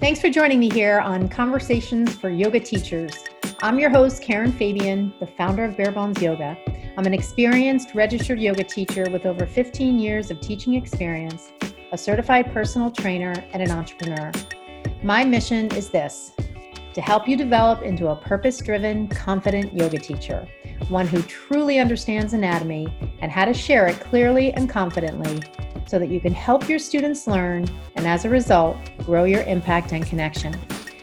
Thanks for joining me here on Conversations for Yoga Teachers. I'm your host, Karen Fabian, the founder of Bare Bones Yoga. I'm an experienced registered yoga teacher with over 15 years of teaching experience, a certified personal trainer, and an entrepreneur. My mission is this to help you develop into a purpose driven, confident yoga teacher, one who truly understands anatomy and how to share it clearly and confidently so that you can help your students learn and as a result, grow your impact and connection.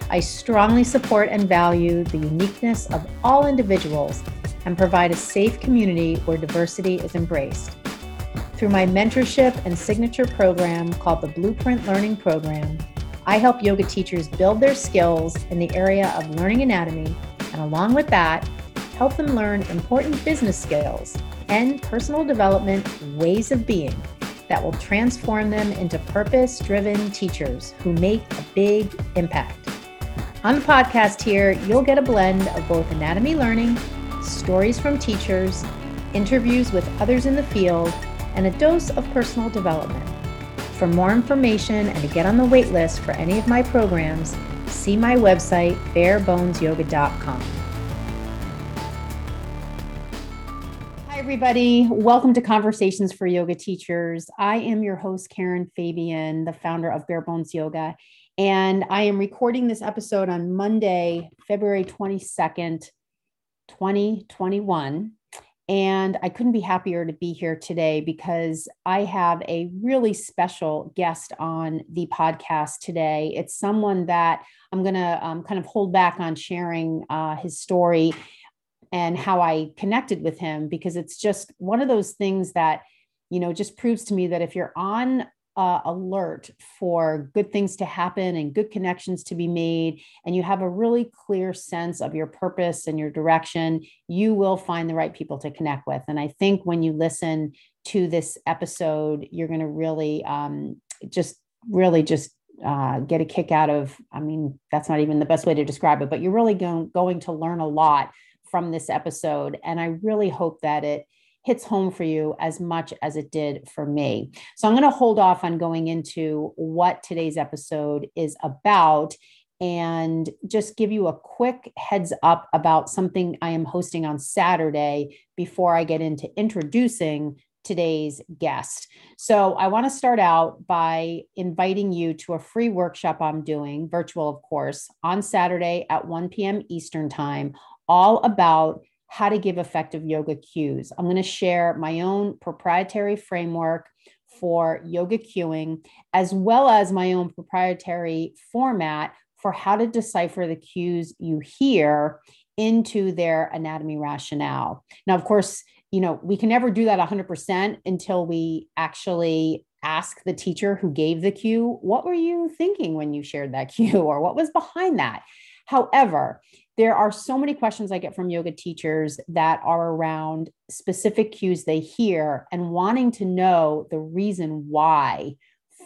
I strongly support and value the uniqueness of all individuals and provide a safe community where diversity is embraced. Through my mentorship and signature program called the Blueprint Learning Program, I help yoga teachers build their skills in the area of learning anatomy, and along with that, help them learn important business skills and personal development ways of being that will transform them into purpose driven teachers who make a big impact. On the podcast here, you'll get a blend of both anatomy learning, stories from teachers, interviews with others in the field, and a dose of personal development. For more information and to get on the wait list for any of my programs, see my website, barebonesyoga.com. everybody. Welcome to Conversations for Yoga Teachers. I am your host, Karen Fabian, the founder of Bare Bones Yoga. And I am recording this episode on Monday, February 22nd, 2021. And I couldn't be happier to be here today because I have a really special guest on the podcast today. It's someone that I'm going to um, kind of hold back on sharing uh, his story and how I connected with him because it's just one of those things that, you know, just proves to me that if you're on uh, alert for good things to happen and good connections to be made, and you have a really clear sense of your purpose and your direction, you will find the right people to connect with. And I think when you listen to this episode, you're going to really um, just, really just uh, get a kick out of. I mean, that's not even the best way to describe it, but you're really going, going to learn a lot from this episode. And I really hope that it hits home for you as much as it did for me. So I'm going to hold off on going into what today's episode is about and just give you a quick heads up about something I am hosting on Saturday before I get into introducing today's guest. So, I want to start out by inviting you to a free workshop I'm doing, virtual, of course, on Saturday at 1 p.m. Eastern Time all about how to give effective yoga cues. I'm going to share my own proprietary framework for yoga cueing, as well as my own proprietary format for how to decipher the cues you hear into their anatomy rationale. Now, of course, you know, we can never do that 100% until we actually ask the teacher who gave the cue, what were you thinking when you shared that cue or what was behind that? However, there are so many questions I get from yoga teachers that are around specific cues they hear and wanting to know the reason why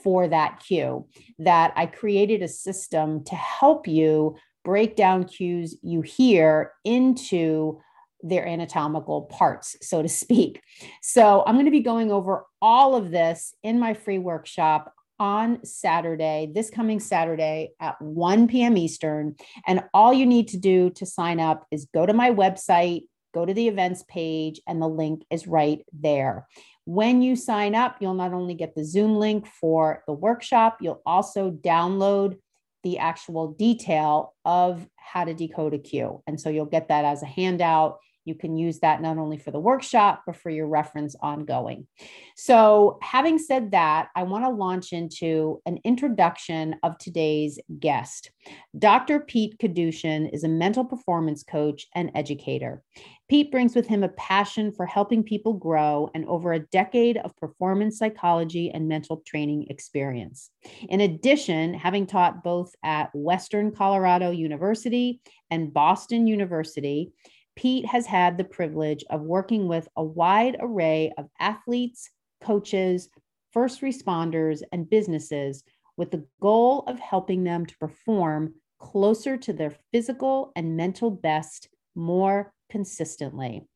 for that cue. That I created a system to help you break down cues you hear into their anatomical parts, so to speak. So, I'm going to be going over all of this in my free workshop on Saturday, this coming Saturday at 1 p.m. Eastern. And all you need to do to sign up is go to my website, go to the events page, and the link is right there. When you sign up, you'll not only get the Zoom link for the workshop, you'll also download the actual detail of how to decode a cue. And so you'll get that as a handout you can use that not only for the workshop, but for your reference ongoing. So, having said that, I want to launch into an introduction of today's guest. Dr. Pete Kadushin is a mental performance coach and educator. Pete brings with him a passion for helping people grow and over a decade of performance psychology and mental training experience. In addition, having taught both at Western Colorado University and Boston University, Pete has had the privilege of working with a wide array of athletes, coaches, first responders, and businesses with the goal of helping them to perform closer to their physical and mental best more consistently.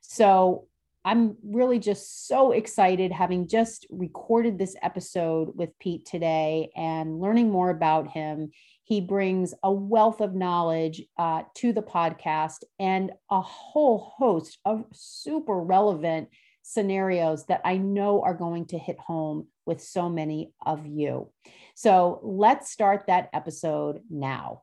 So, I'm really just so excited having just recorded this episode with Pete today and learning more about him. He brings a wealth of knowledge uh, to the podcast and a whole host of super relevant scenarios that I know are going to hit home with so many of you. So let's start that episode now.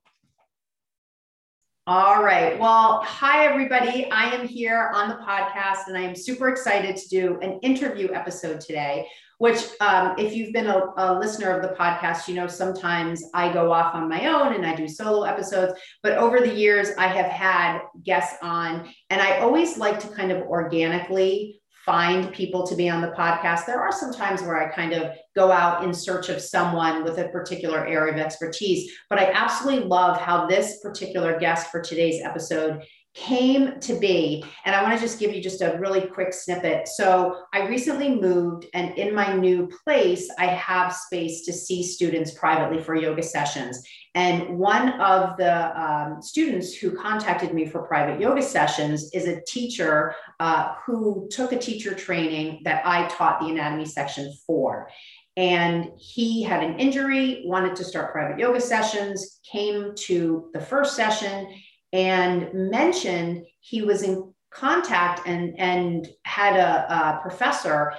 All right. Well, hi, everybody. I am here on the podcast and I am super excited to do an interview episode today. Which, um, if you've been a, a, listener of the podcast, you know sometimes I go off on my own and I do solo episodes. But over the years, I have had guests on, and I always like to kind of organically find people to be on the podcast. There are some times where I kind of go out in search of someone with a particular area of expertise, but I absolutely love how this particular guest for today's episode came to be. And I want to just give you just a really quick snippet. So I recently moved, and in my new place, I have space to see students privately for yoga sessions. And one of the um, students who contacted me for private yoga sessions is a teacher uh, who took a teacher training that I taught the anatomy section for. And he had an injury, wanted to start private yoga sessions, came to the first session and mentioned he was in contact and, and had a, a professor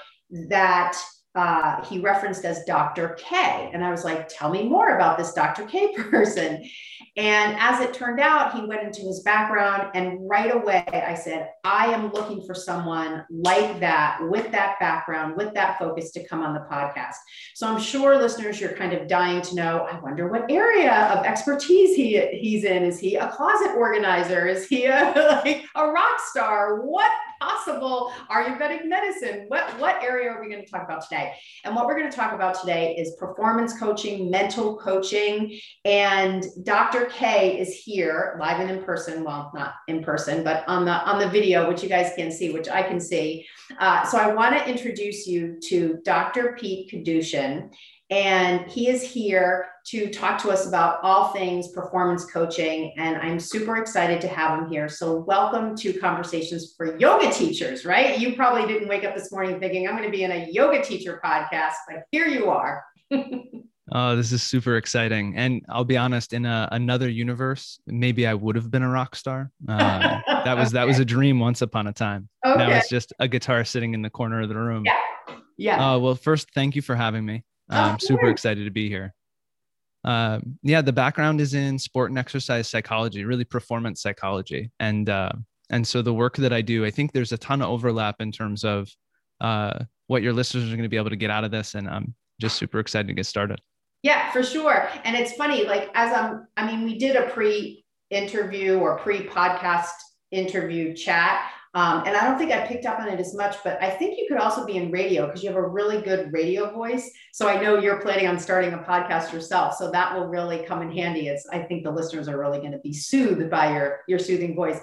that uh, he referenced as Dr. K. And I was like, tell me more about this Dr. K person. And as it turned out, he went into his background. And right away, I said, I am looking for someone like that, with that background, with that focus to come on the podcast. So I'm sure listeners, you're kind of dying to know, I wonder what area of expertise he, he's in. Is he a closet organizer? Is he a, like a rock star? What possible Are you Ayurvedic medicine? What, what area are we going to talk about today? And what we're going to talk about today is performance coaching, mental coaching. And Dr. K is here live and in person. Well, not in person, but on the on the video, which you guys can see, which I can see. Uh, so I want to introduce you to Dr. Pete Kadushin and he is here to talk to us about all things performance coaching. And I'm super excited to have him here. So, welcome to Conversations for Yoga Teachers, right? You probably didn't wake up this morning thinking, I'm going to be in a yoga teacher podcast, but here you are. oh, this is super exciting. And I'll be honest, in a, another universe, maybe I would have been a rock star. Uh, that was okay. that was a dream once upon a time. Okay. Now it's just a guitar sitting in the corner of the room. Yeah. Yeah. Uh, well, first, thank you for having me. I'm super excited to be here. Uh, yeah, the background is in sport and exercise psychology, really performance psychology, and uh, and so the work that I do, I think there's a ton of overlap in terms of uh, what your listeners are going to be able to get out of this, and I'm just super excited to get started. Yeah, for sure. And it's funny, like as I'm, I mean, we did a pre-interview or pre-podcast interview chat um, and I don't think I picked up on it as much, but I think you could also be in radio because you have a really good radio voice. So I know you're planning on starting a podcast yourself. So that will really come in handy. It's I think the listeners are really going to be soothed by your your soothing voice.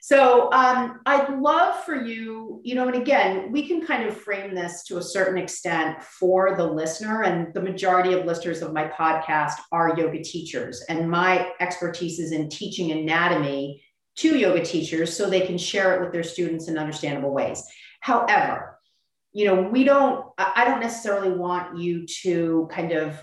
So um, I'd love for you, you know, and again, we can kind of frame this to a certain extent for the listener. And the majority of listeners of my podcast are yoga teachers, and my expertise is in teaching anatomy to yoga teachers so they can share it with their students in understandable ways. However, you know, we don't, I don't necessarily want you to kind of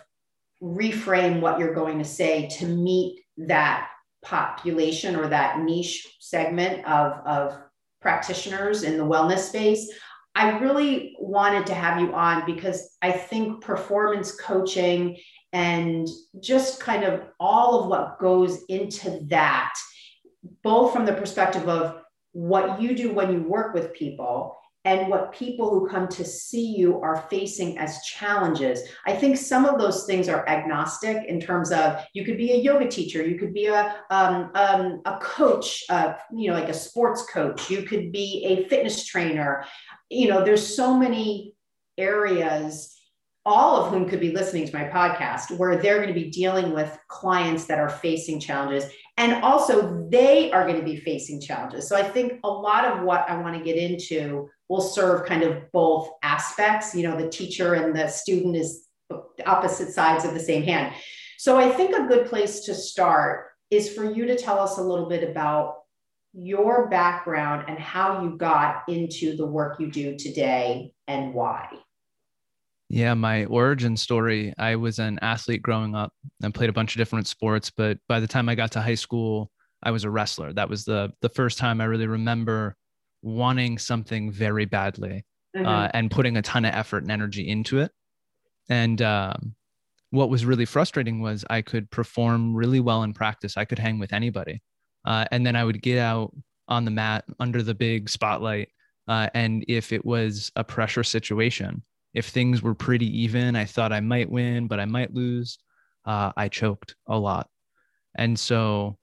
reframe what you're going to say to meet that population or that niche segment of, of practitioners in the wellness space. I really wanted to have you on because I think performance coaching and just kind of all of what goes into that both from the perspective of what you do when you work with people and what people who come to see you are facing as challenges. I think some of those things are agnostic in terms of you could be a yoga teacher, you could be a um, um, a coach, uh, you know, like a sports coach, you could be a fitness trainer. You know, there's so many areas all of whom could be listening to my podcast, where they're going to be dealing with clients that are facing challenges. And also, they are going to be facing challenges. So, I think a lot of what I want to get into will serve kind of both aspects. You know, the teacher and the student is opposite sides of the same hand. So, I think a good place to start is for you to tell us a little bit about your background and how you got into the work you do today and why. Yeah, my origin story I was an athlete growing up and played a bunch of different sports. But by the time I got to high school, I was a wrestler. That was the, the first time I really remember wanting something very badly mm-hmm. uh, and putting a ton of effort and energy into it. And um, what was really frustrating was I could perform really well in practice. I could hang with anybody. Uh, and then I would get out on the mat under the big spotlight. Uh, and if it was a pressure situation, if things were pretty even, I thought I might win, but I might lose. Uh, I choked a lot. And so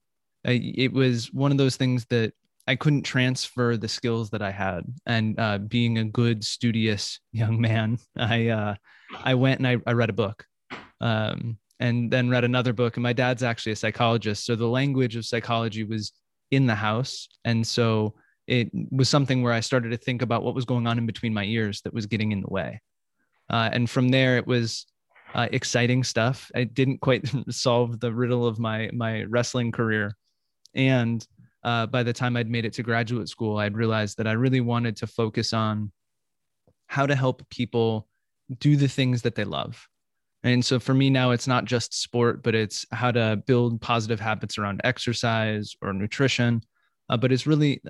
I, it was one of those things that I couldn't transfer the skills that I had. And uh, being a good, studious young man, I uh, I went and I, I read a book, um, and then read another book. And my dad's actually a psychologist, so the language of psychology was in the house, and so it was something where I started to think about what was going on in between my ears that was getting in the way. Uh, and from there, it was uh, exciting stuff. I didn't quite solve the riddle of my my wrestling career, and uh, by the time I'd made it to graduate school, I'd realized that I really wanted to focus on how to help people do the things that they love. And so for me now, it's not just sport, but it's how to build positive habits around exercise or nutrition. Uh, but it's really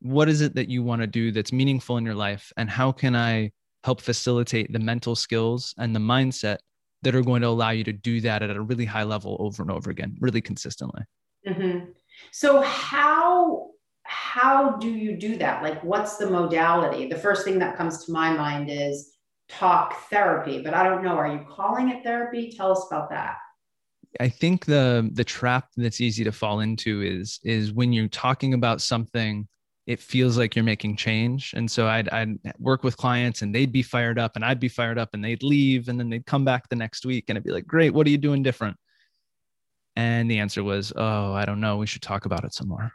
what is it that you want to do that's meaningful in your life? And how can I help facilitate the mental skills and the mindset that are going to allow you to do that at a really high level over and over again, really consistently? Mm-hmm. So how how do you do that? Like, what's the modality? The first thing that comes to my mind is talk therapy, but I don't know. Are you calling it therapy? Tell us about that. I think the the trap that's easy to fall into is is when you're talking about something, it feels like you're making change. And so I'd I'd work with clients and they'd be fired up and I'd be fired up and they'd leave and then they'd come back the next week and I'd be like, great, what are you doing different? And the answer was, oh, I don't know. We should talk about it some more.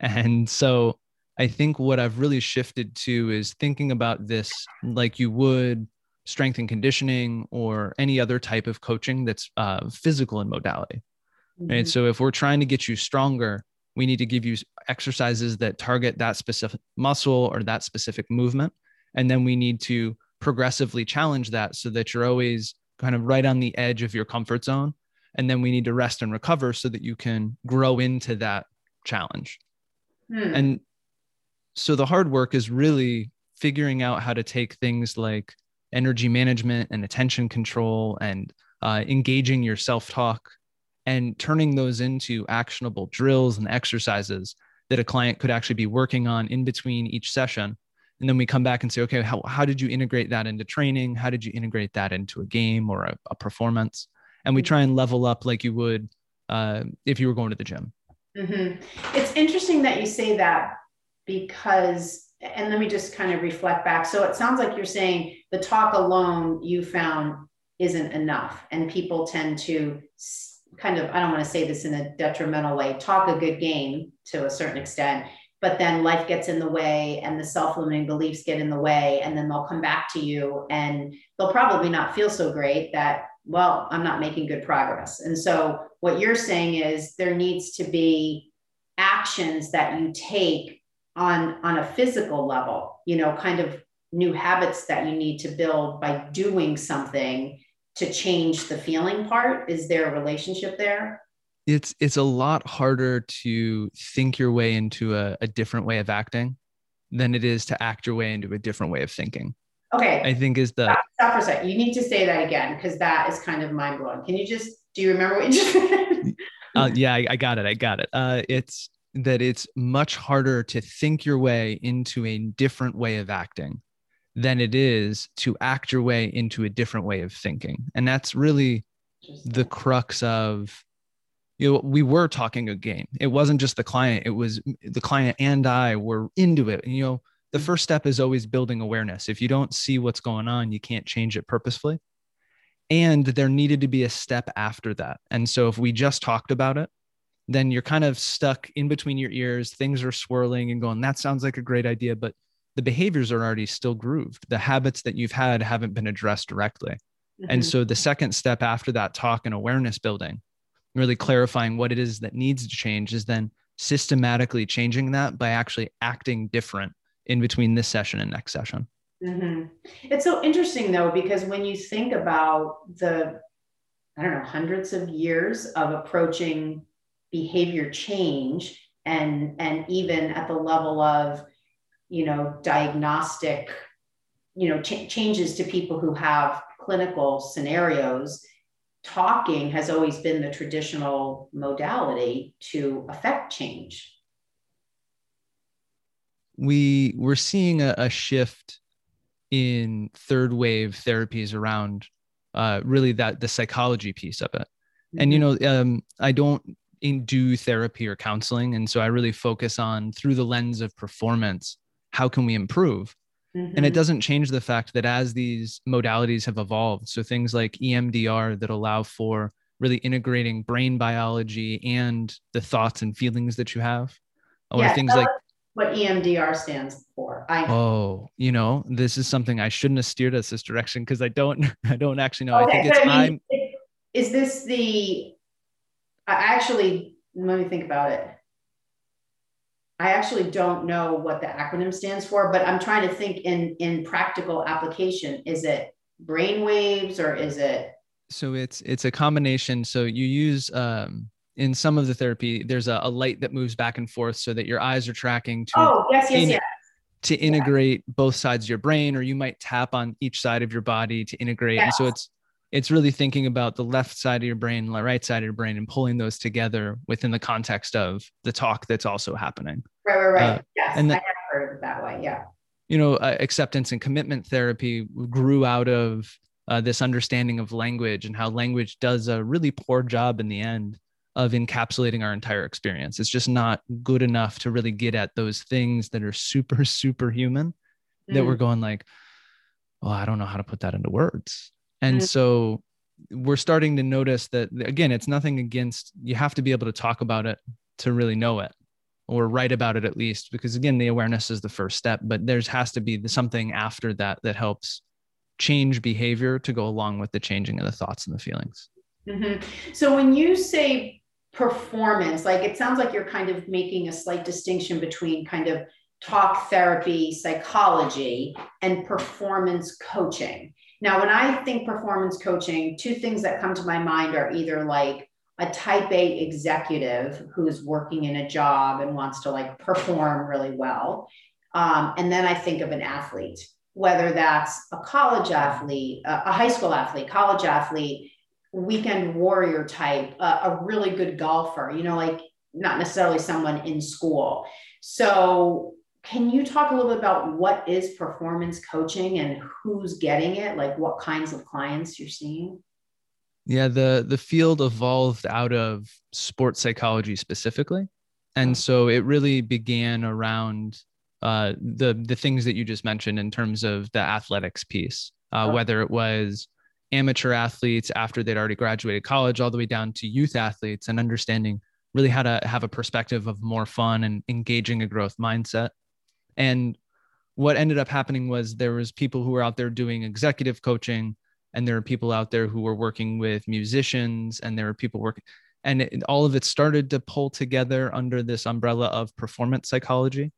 And so I think what I've really shifted to is thinking about this like you would strength and conditioning or any other type of coaching that's uh, physical in modality. Mm-hmm. Right. So if we're trying to get you stronger, we need to give you exercises that target that specific muscle or that specific movement. And then we need to progressively challenge that so that you're always kind of right on the edge of your comfort zone. And then we need to rest and recover so that you can grow into that challenge. Hmm. And so the hard work is really figuring out how to take things like energy management and attention control and uh, engaging your self talk and turning those into actionable drills and exercises that a client could actually be working on in between each session. And then we come back and say, okay, how, how did you integrate that into training? How did you integrate that into a game or a, a performance? And we try and level up like you would uh, if you were going to the gym. Mm-hmm. It's interesting that you say that because, and let me just kind of reflect back. So it sounds like you're saying the talk alone you found isn't enough, and people tend to kind of, I don't want to say this in a detrimental way, talk a good game to a certain extent, but then life gets in the way and the self limiting beliefs get in the way. And then they'll come back to you and they'll probably not feel so great that, well, I'm not making good progress. And so what you're saying is there needs to be actions that you take on on a physical level you know kind of new habits that you need to build by doing something to change the feeling part? Is there a relationship there? It's it's a lot harder to think your way into a, a different way of acting than it is to act your way into a different way of thinking. Okay. I think is the stop, stop for a second you need to say that again because that is kind of mind-blowing. Can you just do you remember what you just said? Uh, yeah I, I, got it i got it. Uh, it's that it's much harder to think your way into a different way of acting than it is to act your way into a different way of thinking. And that's really the crux of you know we were talking a game it wasn't just the client it was the client and i were into it And you know the mm. first step is always building awareness if you don't see what's going on you can't change it purposefully and there needed to be a step after that and so if we just talked about it then you're kind of stuck in between your ears. Things are swirling and going, that sounds like a great idea, but the behaviors are already still grooved. The habits that you've had haven't been addressed directly. Mm-hmm. And so the second step after that talk and awareness building, really clarifying what it is that needs to change is then systematically changing that by actually acting different in between this session and next session. Mm-hmm. It's so interesting though, because when you think about the, I don't know, hundreds of years of approaching behavior change and and even at the level of you know diagnostic you know ch- changes to people who have clinical scenarios talking has always been the traditional modality to affect change we we're seeing a, a shift in third wave therapies around uh, really that the psychology piece of it mm-hmm. and you mm-hmm. know um, i don't do therapy or counseling and so i really focus on through the lens of performance how can we improve mm-hmm. and it mm-hmm. doesn't change the fact that as these modalities have evolved so things like emdr that allow for really integrating brain biology and the thoughts and feelings that you have or yeah, things like what EMDR stands for. I know. Oh, you know, this is something I shouldn't have steered us this direction because I don't I don't actually know. Okay, I think it's I mean, Is this the I actually let me think about it. I actually don't know what the acronym stands for, but I'm trying to think in in practical application. Is it brain waves or is it? So it's it's a combination. So you use um, in some of the therapy, there's a, a, light that moves back and forth so that your eyes are tracking to. Oh yes, yes, in, yes. To integrate yeah. both sides of your brain, or you might tap on each side of your body to integrate. Yes. And so it's it's really thinking about the left side of your brain, the right side of your brain, and pulling those together within the context of the talk that's also happening. Right, right, right. Uh, yes, and I have heard that way. Yeah. You know, uh, acceptance and commitment therapy grew out of uh, this understanding of language and how language does a really poor job in the end of encapsulating our entire experience. It's just not good enough to really get at those things that are super, super human mm. that we're mm. going like, oh, I don't know how to put that into words. And mm-hmm. so we're starting to notice that, again, it's nothing against, you have to be able to talk about it to really know it or write about it at least, because again, the awareness is the first step, but there's has to be something after that that helps change behavior to go along with the changing of the thoughts and the feelings. Mm-hmm. So when you say performance, like it sounds like you're kind of making a slight distinction between kind of talk therapy, psychology, and performance coaching. Now, when I think performance coaching, two things that come to my mind are either like a type A executive who's working in a job and wants to like perform really well. Um, and then I think of an athlete, whether that's a college athlete, a high school athlete, college athlete, weekend warrior type, uh, a really good golfer, you know, like not necessarily someone in school. So can you talk a little bit about what is performance coaching and who's getting it like what kinds of clients you're seeing yeah the the field evolved out of sports psychology specifically. And so it really began around uh, the the things that you just mentioned in terms of the athletics piece uh, whether it was amateur athletes after they'd already graduated college all the way down to youth athletes and understanding really how to have a perspective of more fun and engaging a growth mindset. And what ended up happening was there was people who were out there doing executive coaching and there are people out there who were working with musicians and there are people working and it, all of it started to pull together under this umbrella of performance psychology.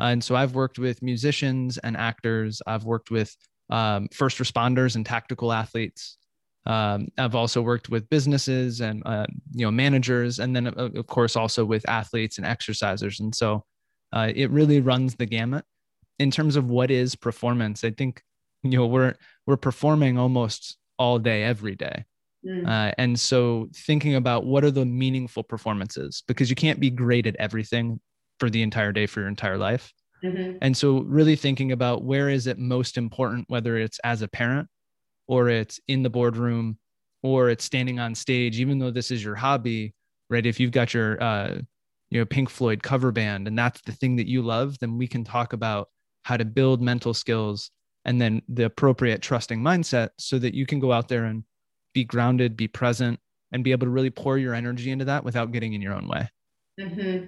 Uh, and so i've worked with musicians and actors. I've worked with um, first responders and tactical athletes. Um, i've also worked with businesses and uh, you know managers and then uh, of course also with athletes and exercisers. And so uh, it really runs the gamut. In terms of what is performance. I think you know we're we're performing almost all day, every day. Mm. Uh, and so thinking about what are the meaningful performances because you can't be great at everything for the entire day for your entire life. Mm-hmm. And so really thinking about where is it most important, whether it's as a parent or it's in the boardroom or it's standing on stage, even though this is your hobby, right? If you've got your uh, you know pink floyd cover band and that's the thing that you love then we can talk about how to build mental skills and then the appropriate trusting mindset so that you can go out there and be grounded be present and be able to really pour your energy into that without getting in your own way mm-hmm.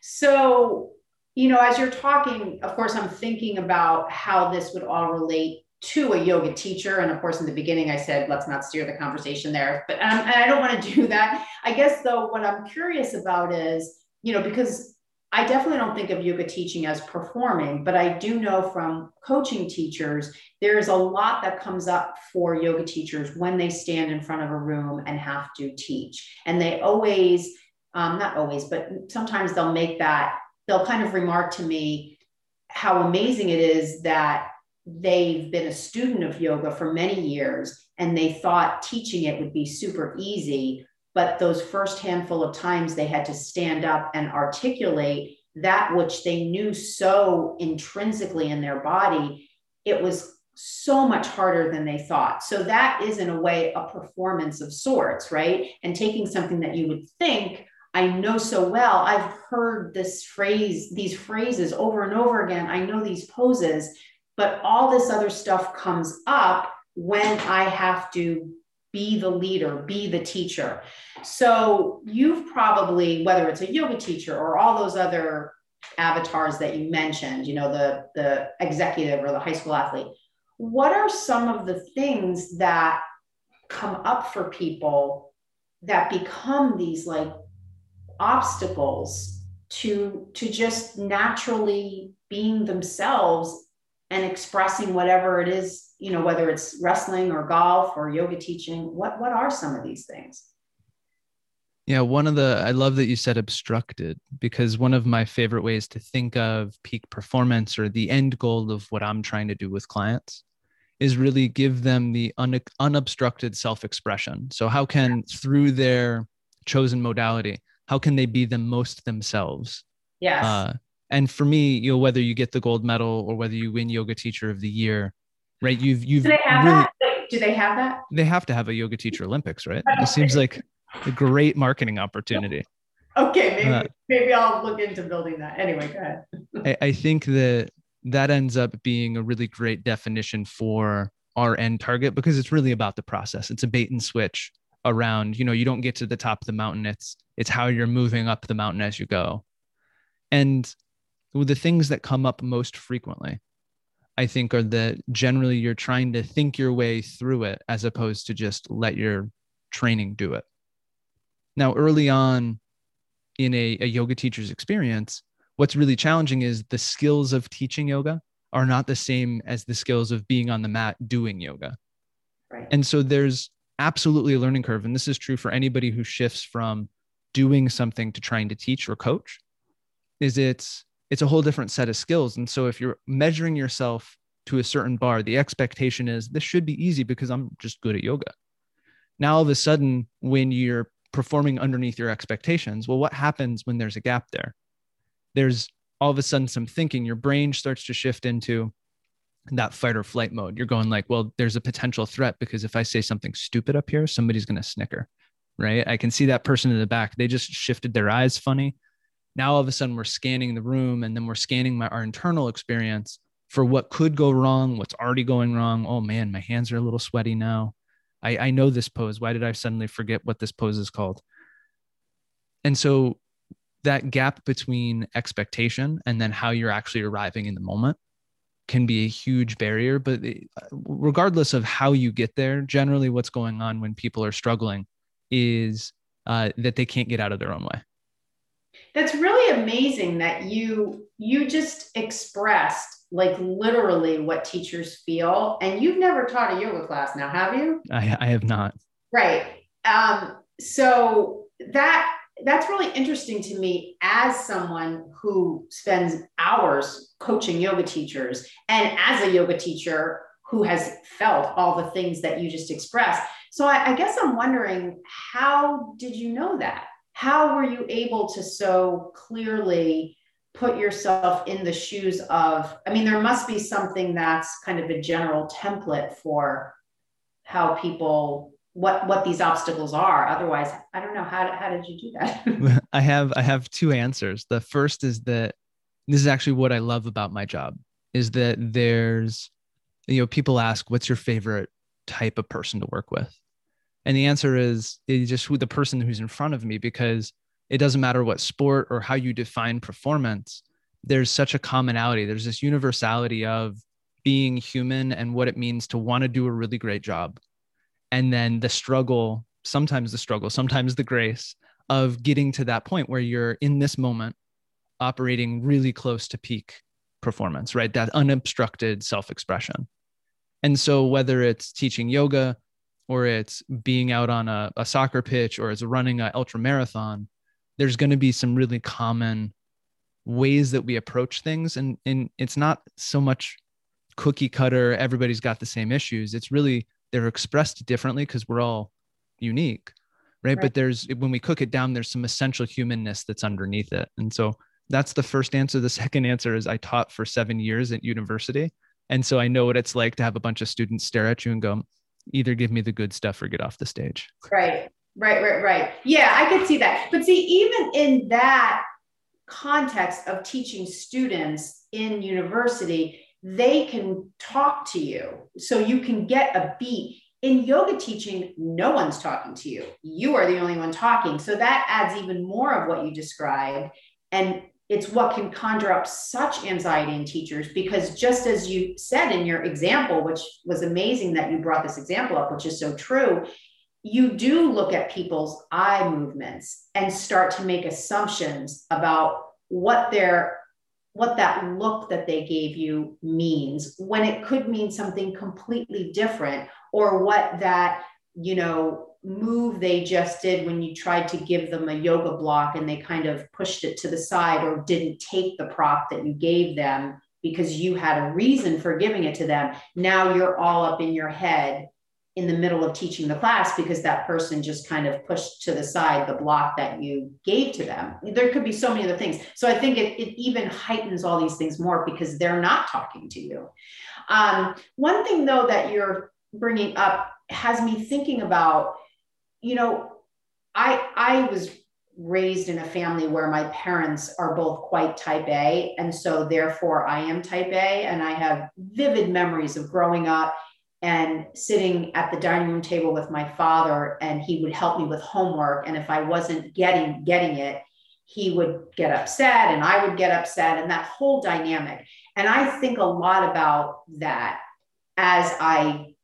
so you know as you're talking of course i'm thinking about how this would all relate to a yoga teacher. And of course, in the beginning, I said, let's not steer the conversation there, but um, I don't want to do that. I guess, though, what I'm curious about is you know, because I definitely don't think of yoga teaching as performing, but I do know from coaching teachers, there's a lot that comes up for yoga teachers when they stand in front of a room and have to teach. And they always, um, not always, but sometimes they'll make that, they'll kind of remark to me how amazing it is that they've been a student of yoga for many years and they thought teaching it would be super easy but those first handful of times they had to stand up and articulate that which they knew so intrinsically in their body it was so much harder than they thought. So that is in a way a performance of sorts right? And taking something that you would think i know so well. I've heard this phrase these phrases over and over again. I know these poses. But all this other stuff comes up when i have to be the leader, be the teacher. So you've probably, whether it's a yoga teacher or all those other avatars that you mentioned, you know, the, the executive or the high school athlete, what are some of the things that come up for people that become these like obstacles to to just naturally being themselves and expressing whatever it is you know whether it's wrestling or golf or yoga teaching what what are some of these things? Yeah one of the i love that you said obstructed because one of my favorite ways to think of peak performance or the end goal of what i'm trying to do with clients is really give them the un- unobstructed self-expression. So how can through their chosen modality how can they be the most themselves? Yes. Uh, and for me you know whether you get the gold medal or whether you win yoga teacher of the year right? You've you've do they have really, that? Do they have that? They have to have a yoga teacher Olympics, right? It seems like a great marketing opportunity. Okay, maybe uh, maybe I'll look into building that. Anyway, go ahead. I, I think that that ends up being a really great definition for our end target because it's really about the process. It's a bait and switch around, you know, you don't get to the top of the mountain. It's it's how you're moving up the mountain as you go. And the things that come up most frequently I think are that generally you're trying to think your way through it as opposed to just let your training do it. Now, early on in a, a yoga teacher's experience, what's really challenging is the skills of teaching yoga are not the same as the skills of being on the mat doing yoga. Right. And so there's absolutely a learning curve. And this is true for anybody who shifts from doing something to trying to teach or coach is it's it's a whole different set of skills. And so if you're measuring yourself to a certain bar, the expectation is this should be easy because I'm just good at yoga. Now, all of a sudden, when you're performing underneath your expectations, well, what happens when there's a gap there? There's all of a sudden some thinking, your brain starts to shift into that fight or flight mode. You're going like, well, there's a potential threat because if I say something stupid up here, somebody's going to snicker, right? I can see that person in the back. They just shifted their eyes funny now all of a sudden we're scanning the room and then we're scanning my, our internal experience for what could go wrong what's already going wrong. Oh man my hands are a little sweaty now. I, I know this pose. Why did i suddenly forget what this pose is called? And so that gap between expectation and then how you're actually arriving in the moment can be a huge barrier. But regardless of how you get there generally what's going on when people are struggling is uh, that they can't get out of their own way that's really amazing that you you just expressed like literally what teachers feel and you've never taught a yoga class now have you? I, I have not. Right. Um, so that that's really interesting to me as someone who spends hours coaching yoga teachers and as a yoga teacher who has felt all the things that you just expressed. So I, I guess i'm wondering how did you know that how were you able to so clearly put yourself in the shoes of i mean there must be something that's kind of a general template for how people what what these obstacles are. Otherwise i don't know how, how did you do that? I have i have two answers. The first is that this is actually what i love about my job is that there's you know people ask what's your favorite type of person to work with and the answer is, just who the person who's in front of me, because it doesn't matter what sport or how you define performance, there's such a commonality. There's this universality of being human and what it means to want to do a really great job. And then the struggle, sometimes the struggle, sometimes the grace of getting to that point where you're in this moment operating really close to peak performance, right? That unobstructed self expression. And so, whether it's teaching yoga or it's being out on a, a soccer pitch or it's running an ultra marathon, there's going to be some really common ways that we approach things. And, and it's not so much cookie cutter, everybody's got the same issues. It's really, they're expressed differently because we're all unique. Right? right. But there's, when we cook it down, there's some essential humanness that's underneath it. And so, that's the first answer. The second answer is I taught for seven years at university. And so I know what it's like to have a bunch of students stare at you and go, either give me the good stuff or get off the stage. Right, right, right, right. Yeah, I could see that. But see, even in that context of teaching students in university, they can talk to you. So you can get a beat. In yoga teaching, no one's talking to you. You are the only one talking. So that adds even more of what you described. And it's what can conjure up such anxiety in teachers because just as you said in your example which was amazing that you brought this example up which is so true you do look at people's eye movements and start to make assumptions about what their what that look that they gave you means when it could mean something completely different or what that you know move they just did when you tried to give them a yoga block and they kind of pushed it to the side or didn't take the prop that you gave them because you had a reason for giving it to them. Now you're all up in your head in the middle of teaching the class because that person just kind of pushed to the side the block that you gave to them. There could be so many other things. So I think it, it even heightens all these things more because they're not talking to you. Um, one thing, though, that you're bringing up has me thinking about you know, I I was raised in a family where my parents are both quite type A. And so therefore I am type A. And I have vivid memories of growing up and sitting at the dining room table with my father and he would help me with homework. And if I wasn't getting getting it, he would get upset and I would get upset and that whole dynamic. And I think a lot about that as I,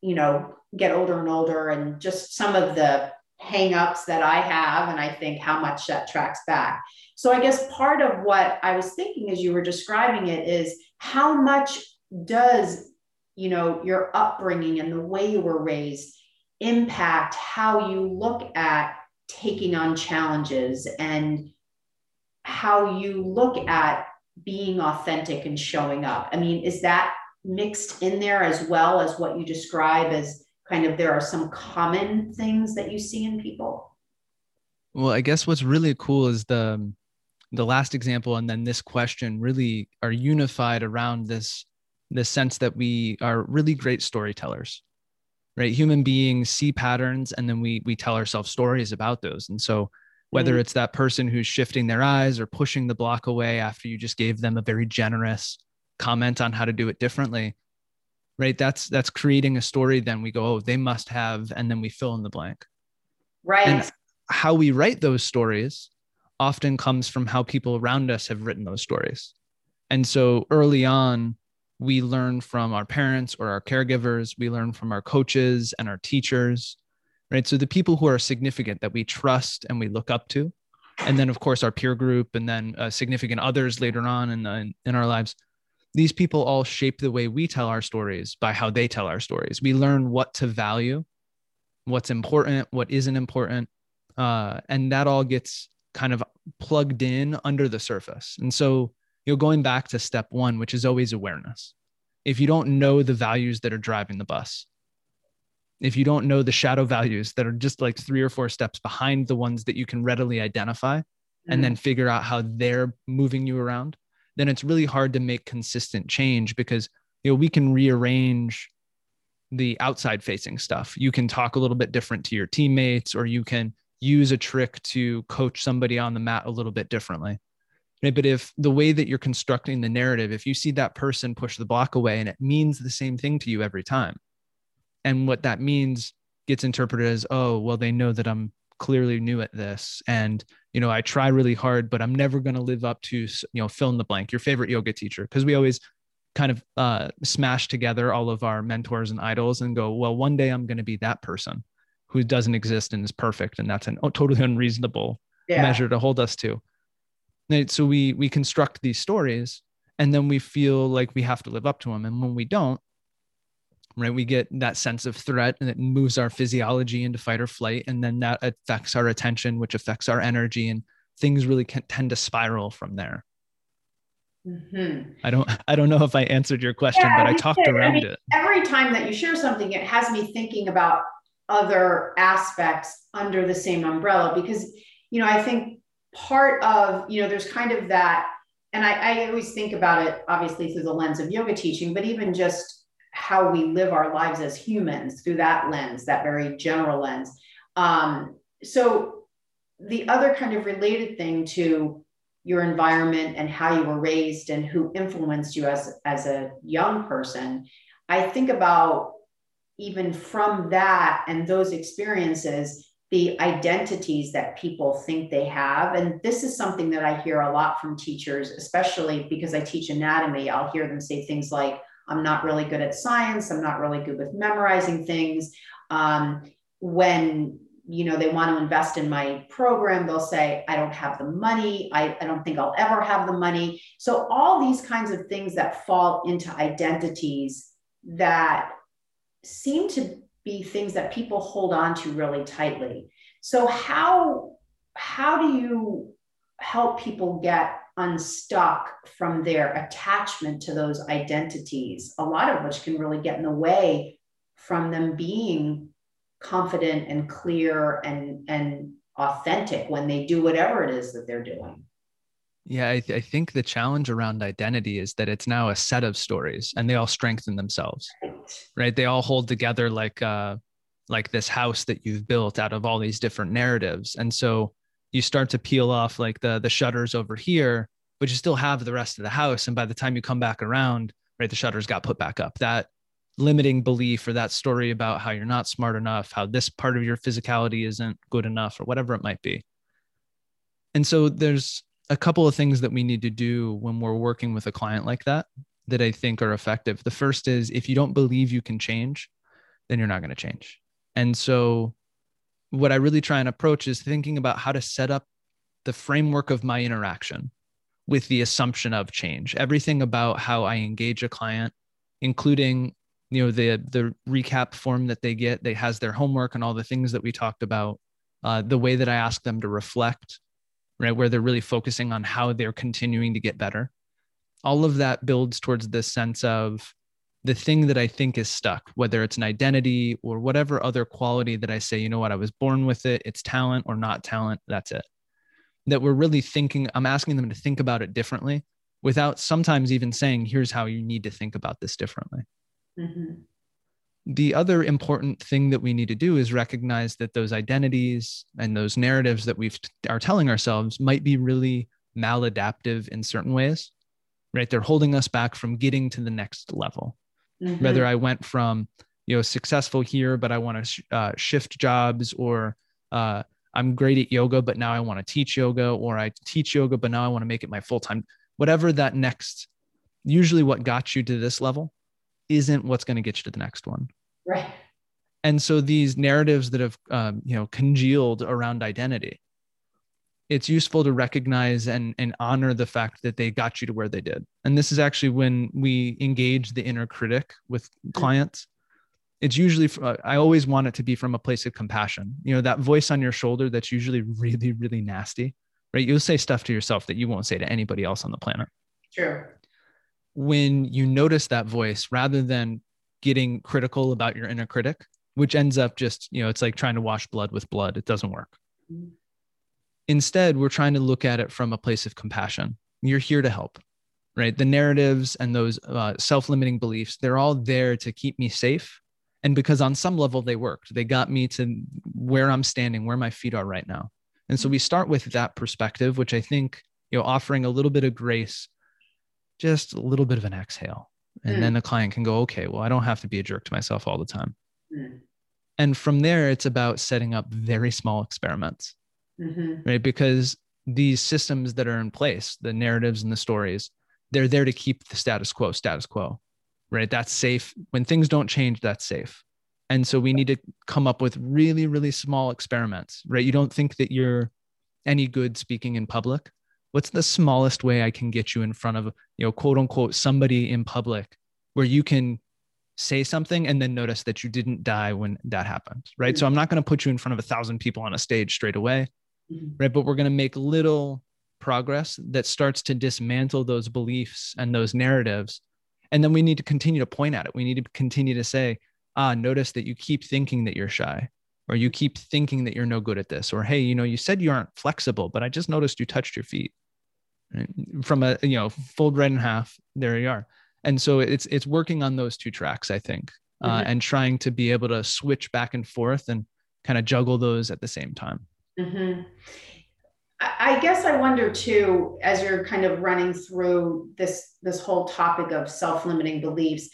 you know, get older and older and just some of the hangups that I have. And I think how much that tracks back. So I guess part of what I was thinking as you were describing it is how much does, you know, your upbringing and the way you were raised impact how you look at taking on challenges and how you look at being authentic and showing up. I mean, is that mixed in there as well as what you describe as kind of there are some common things that you see in people? Well i guess what's really cool is the the last example and then this question really are unified around this the sense that we are really great storytellers right? Human beings see patterns and then we we tell ourselves stories about those. And so whether mm-hmm. it's that person who's shifting their eyes or pushing the block away after you just gave them a very generous comment on how to do it differently right? That's that's creating a story then we go oh they must have and then we fill in the blank. Right. And how we write those stories often comes from how people around us have written those stories. And so early on we learn from our parents or our caregivers we learn from our coaches and our teachers right? So the people who are significant that we trust and we look up to. And then of course our peer group and then uh, significant others later on in, in, in our lives these people all shape the way we tell our stories by how they tell our stories. We learn what to value, what's important, what isn't important. Uh, and that all gets kind of plugged in under the surface. And so, you know, going back to step one, which is always awareness. If you don't know the values that are driving the bus, if you don't know the shadow values that are just like three or four steps behind the ones that you can readily identify mm-hmm. and then figure out how they're moving you around, then it's really hard to make consistent change because you know we can rearrange the outside facing stuff. You can talk a little bit different to your teammates or you can use a trick to coach somebody on the mat a little bit differently. Right? But if the way that you're constructing the narrative, if you see that person push the block away and it means the same thing to you every time, and what that means gets interpreted as, oh, well, they know that I'm clearly new at this and you know i try really hard but i'm never going to live up to you know fill in the blank your favorite yoga teacher because we always kind of uh, smash together all of our mentors and idols and go well one day i'm going to be that person who doesn't exist and is perfect and that's a oh, totally unreasonable yeah. measure to hold us to right? so we we construct these stories and then we feel like we have to live up to them and when we don't right? We get that sense of threat and it moves our physiology into fight or flight. And then that affects our attention which affects our energy and things really can tend to spiral from there. Mm-hmm. i don't i don't know if i answered your question yeah, but i talked around I mean, it. every time that you share something it has me thinking about other aspects under the same umbrella because you know i think part of you know there's kind of that and I, I always think about it obviously through the lens of yoga teaching but even just how we live our lives as humans through that lens that very general lens um, so the other kind of related thing to your environment and how you were raised and who influenced you as as a young person i think about even from that and those experiences, the identities that people think they have. And this is something that I hear a lot from teachers, especially because I teach anatomy. I'll hear them say things like, I'm not really good at science. I'm not really good with memorizing things. Um, when you know they want to invest in my program they'll say i don't have the money I, I don't think i'll ever have the money so all these kinds of things that fall into identities that seem to be things that people hold on to really tightly. So how how do you help people get unstuck from their attachment to those identities, a lot of which can really get in the way from them being confident and clear and and authentic when they do whatever it is that they're doing. Yeah, I, th- I, think the challenge around identity is that it's now a set of stories and they all strengthen themselves, right? They all hold together like uh, like this house that you've built out of all these different narratives. And so you start to peel off like the the shutters over here, but you still have the rest of the house. And by the time you come back around, right, the shutters got put back up. That limiting belief or that story about how you're not smart enough, how this part of your physicality isn't good enough, or whatever it might be. And so there's a couple of things that we need to do when we're working with a client like that that I think are effective. The first is if you don't believe you can change, then you're not going to change. And so, what I really try and approach is thinking about how to set up the framework of my interaction with the assumption of change. Everything about how I engage a client, including you know the the recap form that they get, they has their homework and all the things that we talked about. Uh, the way that I ask them to reflect, right? Where they're really focusing on how they're continuing to get better. All of that builds towards this sense of the thing that I think is stuck, whether it's an identity or whatever other quality that I say, you know what, I was born with it, it's talent or not talent, that's it. That we're really thinking, I'm asking them to think about it differently without sometimes even saying, here's how you need to think about this differently. Mm-hmm. The other important thing that we need to do is recognize that those identities and those narratives that we are telling ourselves might be really maladaptive in certain ways right? They're holding us back from getting to the next level mm-hmm. whether i went from you know successful here but i want to sh- uh, shift jobs or uh, i'm great at yoga but now i want to teach yoga or i teach yoga but now i want to make it my full-time whatever that next usually what got you to this level isn't what's going to get you to the next one Right. And so these narratives that have, um, you know, congealed around identity, it's useful to recognize and, and honor the fact that they got you to where they did. And this is actually when we engage the inner critic with clients. It's usually, uh, I always want it to be from a place of compassion. You know, that voice on your shoulder that's usually really, really nasty, right? You'll say stuff to yourself that you won't say to anybody else on the planet. True. When you notice that voice, rather than getting critical about your inner critic, which ends up just, you know, it's like trying to wash blood with blood. It doesn't work. Mm-hmm. Instead, we're trying to look at it from a place of compassion. You're here to help, right? The narratives and those uh, self limiting beliefs, they're all there to keep me safe. And because on some level they worked, they got me to where I'm standing, where my feet are right now. And so we start with that perspective, which I think, you know, offering a little bit of grace, just a little bit of an exhale and mm. then the client can go okay well i don't have to be a jerk to myself all the time mm. and from there it's about setting up very small experiments mm-hmm. right because these systems that are in place the narratives and the stories they're there to keep the status quo status quo right that's safe when things don't change that's safe And so we need to come up with really, really small experiments, right? You don't think that you're any good speaking in public. What's the smallest way I can get you in front of, you know, quote unquote, somebody in public where you can say something and then notice that you didn't die when that happened, right? Mm-hmm. So I'm not going to put you in front of a thousand people on a stage straight away, mm-hmm. right? But we're going to make little progress that starts to dismantle those beliefs and those narratives. And then we need to continue to point at it. We need to continue to say, ah, notice that you keep thinking that you're shy, or you keep thinking that you're no good at this, or hey, you know, you said you aren't flexible, but I just noticed you touched your feet. Right? From a you know, fold right in half, there you are. And so it's it's working on those two tracks, I think, uh, mm-hmm. uh, and trying to be able to switch back and forth and kind of juggle those at the same time. Mm-hmm. I guess I wonder too, as you're kind of running through this this whole topic of self-limiting beliefs,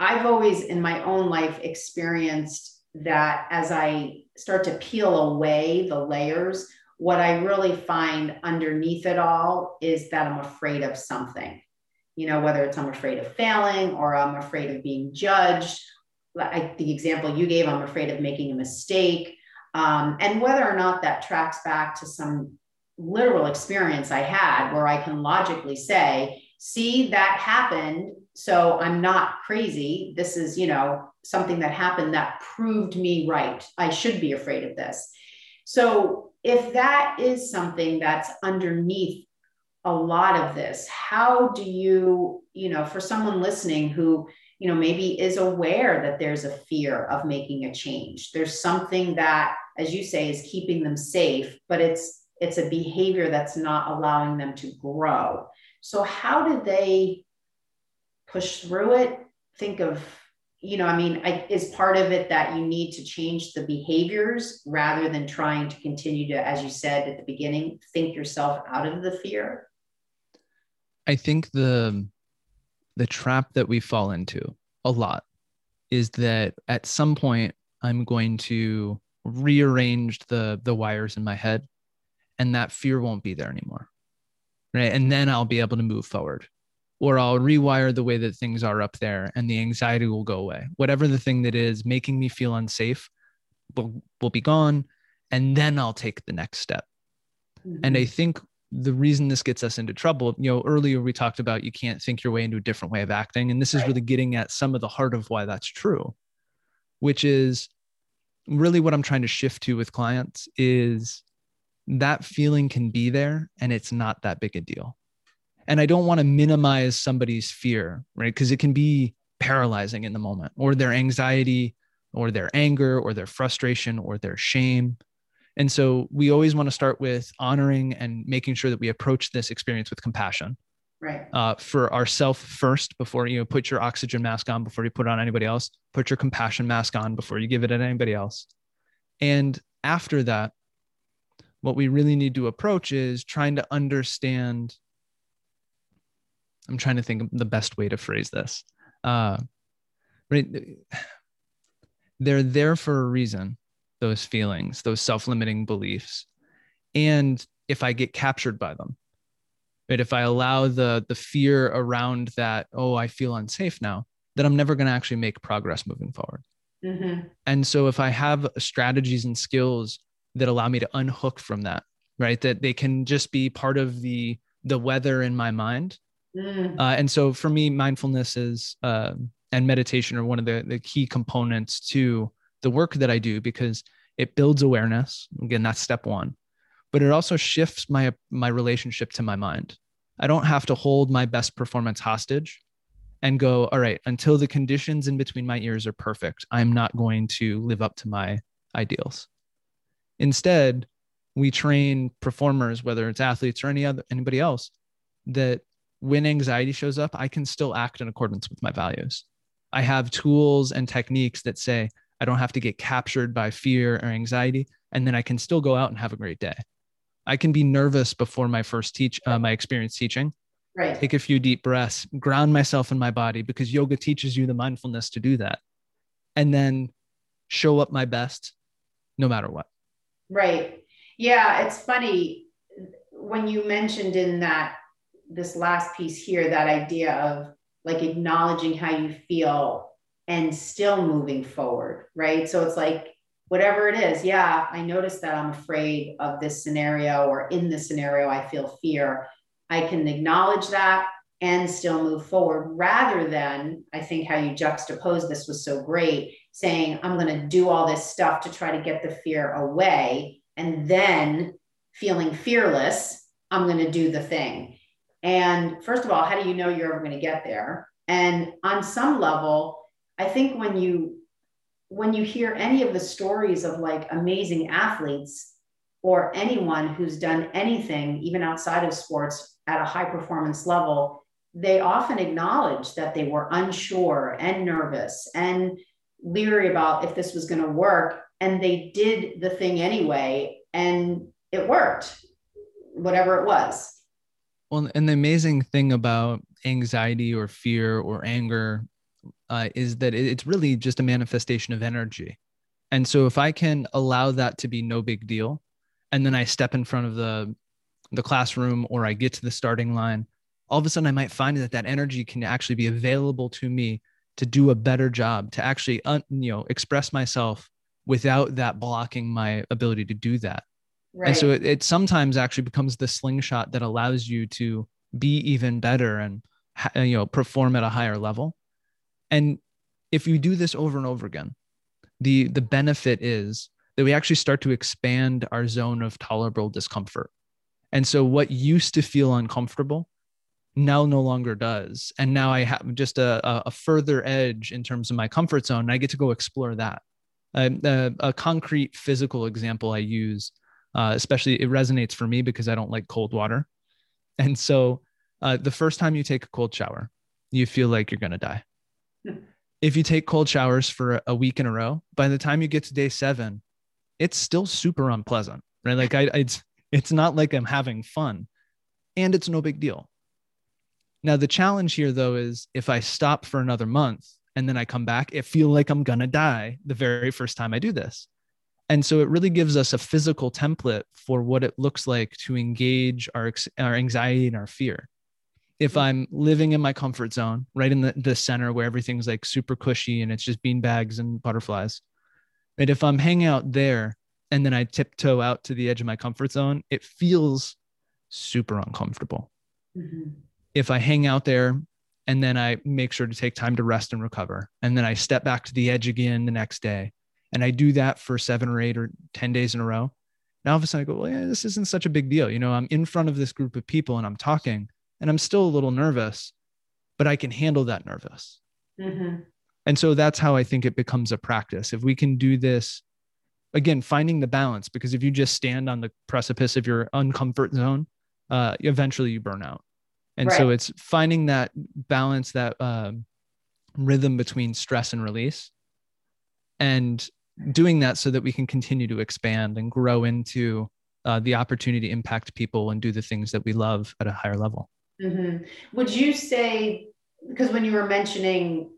I've always in my own life experienced that as I start to peel away the layers, what I really find underneath it all is that I'm afraid of something. You know, whether it's I'm afraid of failing or I'm afraid of being judged. Like the example you gave, I'm afraid of making a mistake. Um, and whether or not that tracks back to some literal experience I had where I can logically say, see, that happened so I'm not crazy. This is, you know, something that happened that proved me right. I should be afraid of this. So if that is something that's underneath a lot of this, how do you, you know, for someone listening who, you know, maybe is aware that there's a fear of making a change, there's something that, as you say, is keeping them safe, but it's it's a behavior that's not allowing them to grow. So how do they push through it? Think of you know i mean I, is part of it that you need to change the behaviors rather than trying to continue to as you said at the beginning think yourself out of the fear? I think the the trap that we fall into a lot is that at some point i'm going to rearrange the the wires in my head and that fear won't be there anymore right and then i'll be able to move forward or I'll rewire the way that things are up there and the anxiety will go away. Whatever the thing that is making me feel unsafe will, will be gone. And then I'll take the next step. Mm-hmm. And I think the reason this gets us into trouble, you know, earlier we talked about you can't think your way into a different way of acting. And this is really getting at some of the heart of why that's true, which is really what I'm trying to shift to with clients is that feeling can be there and it's not that big a deal. And i don't want to minimize somebody's fear right? Because it can be paralyzing in the moment or their anxiety or their anger or their frustration or their shame and so we always want to start with honoring and making sure that we approach this experience with compassion right uh, for ourself first before you know put your oxygen mask on before you put on anybody else put your compassion mask on before you give it to anybody else and after that what we really need to approach is trying to understand I'm trying to think of the best way to phrase this. Uh, right. They're there for a reason, those feelings, those self limiting beliefs. And if I get captured by them, right, if I allow the, the fear around that, oh, I feel unsafe now, then I'm never going to actually make progress moving forward. Mm-hmm. And so if I have strategies and skills that allow me to unhook from that, right, that they can just be part of the the weather in my mind Mm. Uh, and so for me, mindfulness is uh, and meditation are one of the, the key components to the work that I do because it builds awareness. Again, that's step one, but it also shifts my my relationship to my mind. I don't have to hold my best performance hostage and go, all right, until the conditions in between my ears are perfect, I'm not going to live up to my ideals. Instead, we train performers, whether it's athletes or any other anybody else, that when anxiety shows up, I can still act in accordance with my values. I have tools and techniques that say I don't have to get captured by fear or anxiety, and then I can still go out and have a great day. I can be nervous before my first teach, uh, my experience teaching. Right. Take a few deep breaths, ground myself in my body because yoga teaches you the mindfulness to do that, and then show up my best, no matter what. Right. Yeah, it's funny when you mentioned in that this last piece here, that idea of like acknowledging how you feel and still moving forward, right? So it's like, whatever it is, yeah, I notice that I'm afraid of this scenario or in this scenario, I feel fear. I can acknowledge that and still move forward rather than, I think how you juxtapose this was so great, saying, I'm going to do all this stuff to try to get the fear away. And then feeling fearless, I'm going to do the thing. And first of all, how do you know you're ever going to get there? And on some level, I think when you when you hear any of the stories of like amazing athletes or anyone who's done anything even outside of sports at a high performance level, they often acknowledge that they were unsure and nervous and leery about if this was going to work and they did the thing anyway and it worked whatever it was. Well, and the amazing thing about anxiety or fear or anger uh, is that it's really just a manifestation of energy. And so if I can allow that to be no big deal, and then I step in front of the the classroom or I get to the starting line, all of a sudden I might find that that energy can actually be available to me to do a better job, to actually un, you know express myself without that blocking my ability to do that. Right. And so it, it sometimes actually becomes the slingshot that allows you to be even better and you know perform at a higher level. And if you do this over and over again, the the benefit is that we actually start to expand our zone of tolerable discomfort. And so what used to feel uncomfortable now no longer does. And now I have just a, a further edge in terms of my comfort zone. And I get to go explore that. a, a concrete physical example I use uh, especially it resonates for me because I don't like cold water. And so uh, the first time you take a cold shower, you feel like you're going to die. If you take cold showers for a week in a row, by the time you get to day seven, it's still super unpleasant, right? Like I, it's, it's not like I'm having fun and it's no big deal. Now, the challenge here though is if I stop for another month and then I come back, it feel like I'm to die the very first time I do this. And so it really gives us a physical template for what it looks like to engage our, our anxiety and our fear. If mm-hmm. I'm living in my comfort zone, right in the, the center where everything's like super cushy and it's just bean bags and butterflies, and if I'm hanging out there and then I tiptoe out to the edge of my comfort zone, it feels super uncomfortable. Mm-hmm. If I hang out there and then I make sure to take time to rest and recover, and then I step back to the edge again the next day, and I do that for seven or eight or 10 days in a row. Now, all of a sudden, I go, well, yeah, this isn't such a big deal. You know, I'm in front of this group of people and I'm talking and I'm still a little nervous, but I can handle that nervous. Mm-hmm. And so that's how I think it becomes a practice. If we can do this, again, finding the balance, because if you just stand on the precipice of your uncomfort zone, uh, eventually you burn out. And right. so it's finding that balance, that um, rhythm between stress and release. And doing that so that we can continue to expand and grow into uh, the opportunity to impact people and do the things that we love at a higher level. Mm-hmm. Would you say, because when you were mentioning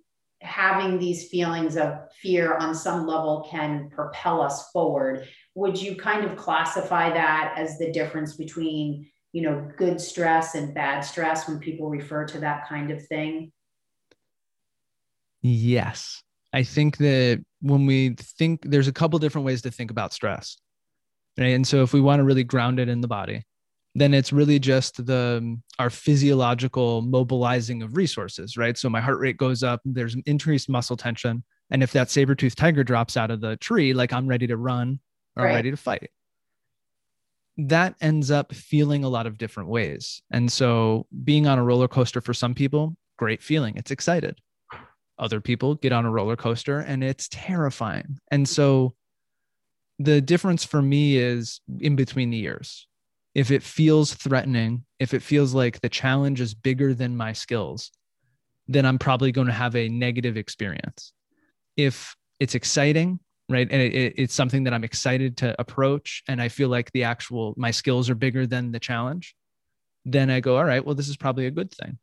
having these feelings of fear on some level can propel us forward, would you kind of classify that as the difference between, you know, good stress and bad stress when people refer to that kind of thing? Yes. I think that when we think there's a couple different ways to think about stress. Right? And so if we want to really ground it in the body, then it's really just the um, our physiological mobilizing of resources, right? So my heart rate goes up, there's increased muscle tension. And if that saber tooth tiger drops out of the tree, like I'm ready to run or right. ready to fight. That ends up feeling a lot of different ways. And so being on a roller coaster for some people, great feeling. It's excited other people get on a roller coaster and it's terrifying. And so the difference for me is in between the years. If it feels threatening, if it feels like the challenge is bigger than my skills, then I'm probably going to have a negative experience. If it's exciting, right, and it, it's something that I'm excited to approach, and I feel like the actual my skills are bigger than the challenge, then I go, all right, well, this is probably a good thing.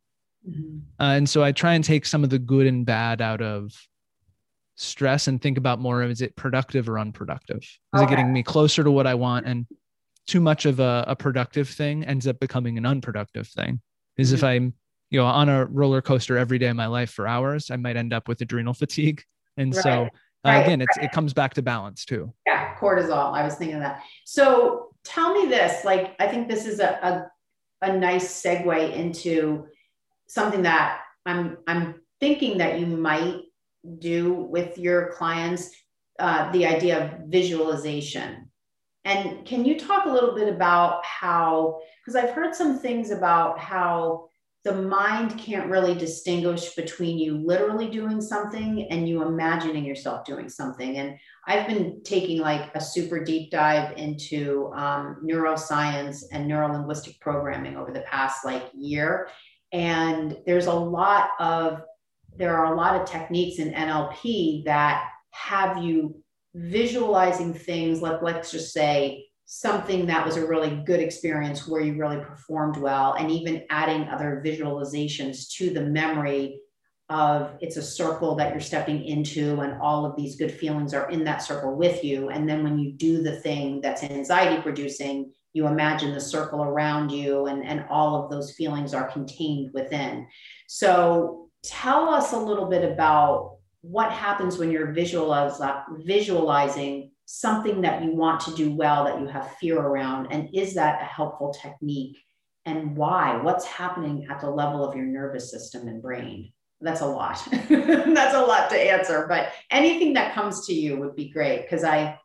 Mm-hmm. Uh, and so I try and take some of the good and bad out of stress and think about more of is it productive or unproductive? Is okay. it getting me closer to what I want? And too much of a, a productive thing ends up becoming an unproductive thing. Is mm-hmm. if I'm you know, on a roller coaster every day of my life for hours, I might end up with adrenal fatigue. And right. so uh, right. again, it's, right. it comes back to balance too. Yeah. Cortisol. I was thinking of that. So tell me this, like, I think this is a, a, a nice segue into something that I'm, I'm thinking that you might do with your clients, uh, the idea of visualization. And can you talk a little bit about how, because I've heard some things about how the mind can't really distinguish between you literally doing something and you imagining yourself doing something. And I've been taking like a super deep dive into um, neuroscience and neurolinguistic programming over the past like year. And there's a lot of, there are a lot of techniques in NLP that have you visualizing things like, let's just say, something that was a really good experience where you really performed well, and even adding other visualizations to the memory of it's a circle that you're stepping into, and all of these good feelings are in that circle with you. And then when you do the thing that's anxiety producing, you imagine the circle around you, and, and all of those feelings are contained within. So, tell us a little bit about what happens when you're visualize, visualizing something that you want to do well that you have fear around? And is that a helpful technique? And why? What's happening at the level of your nervous system and brain? That's a lot. That's a lot to answer, but anything that comes to you would be great because I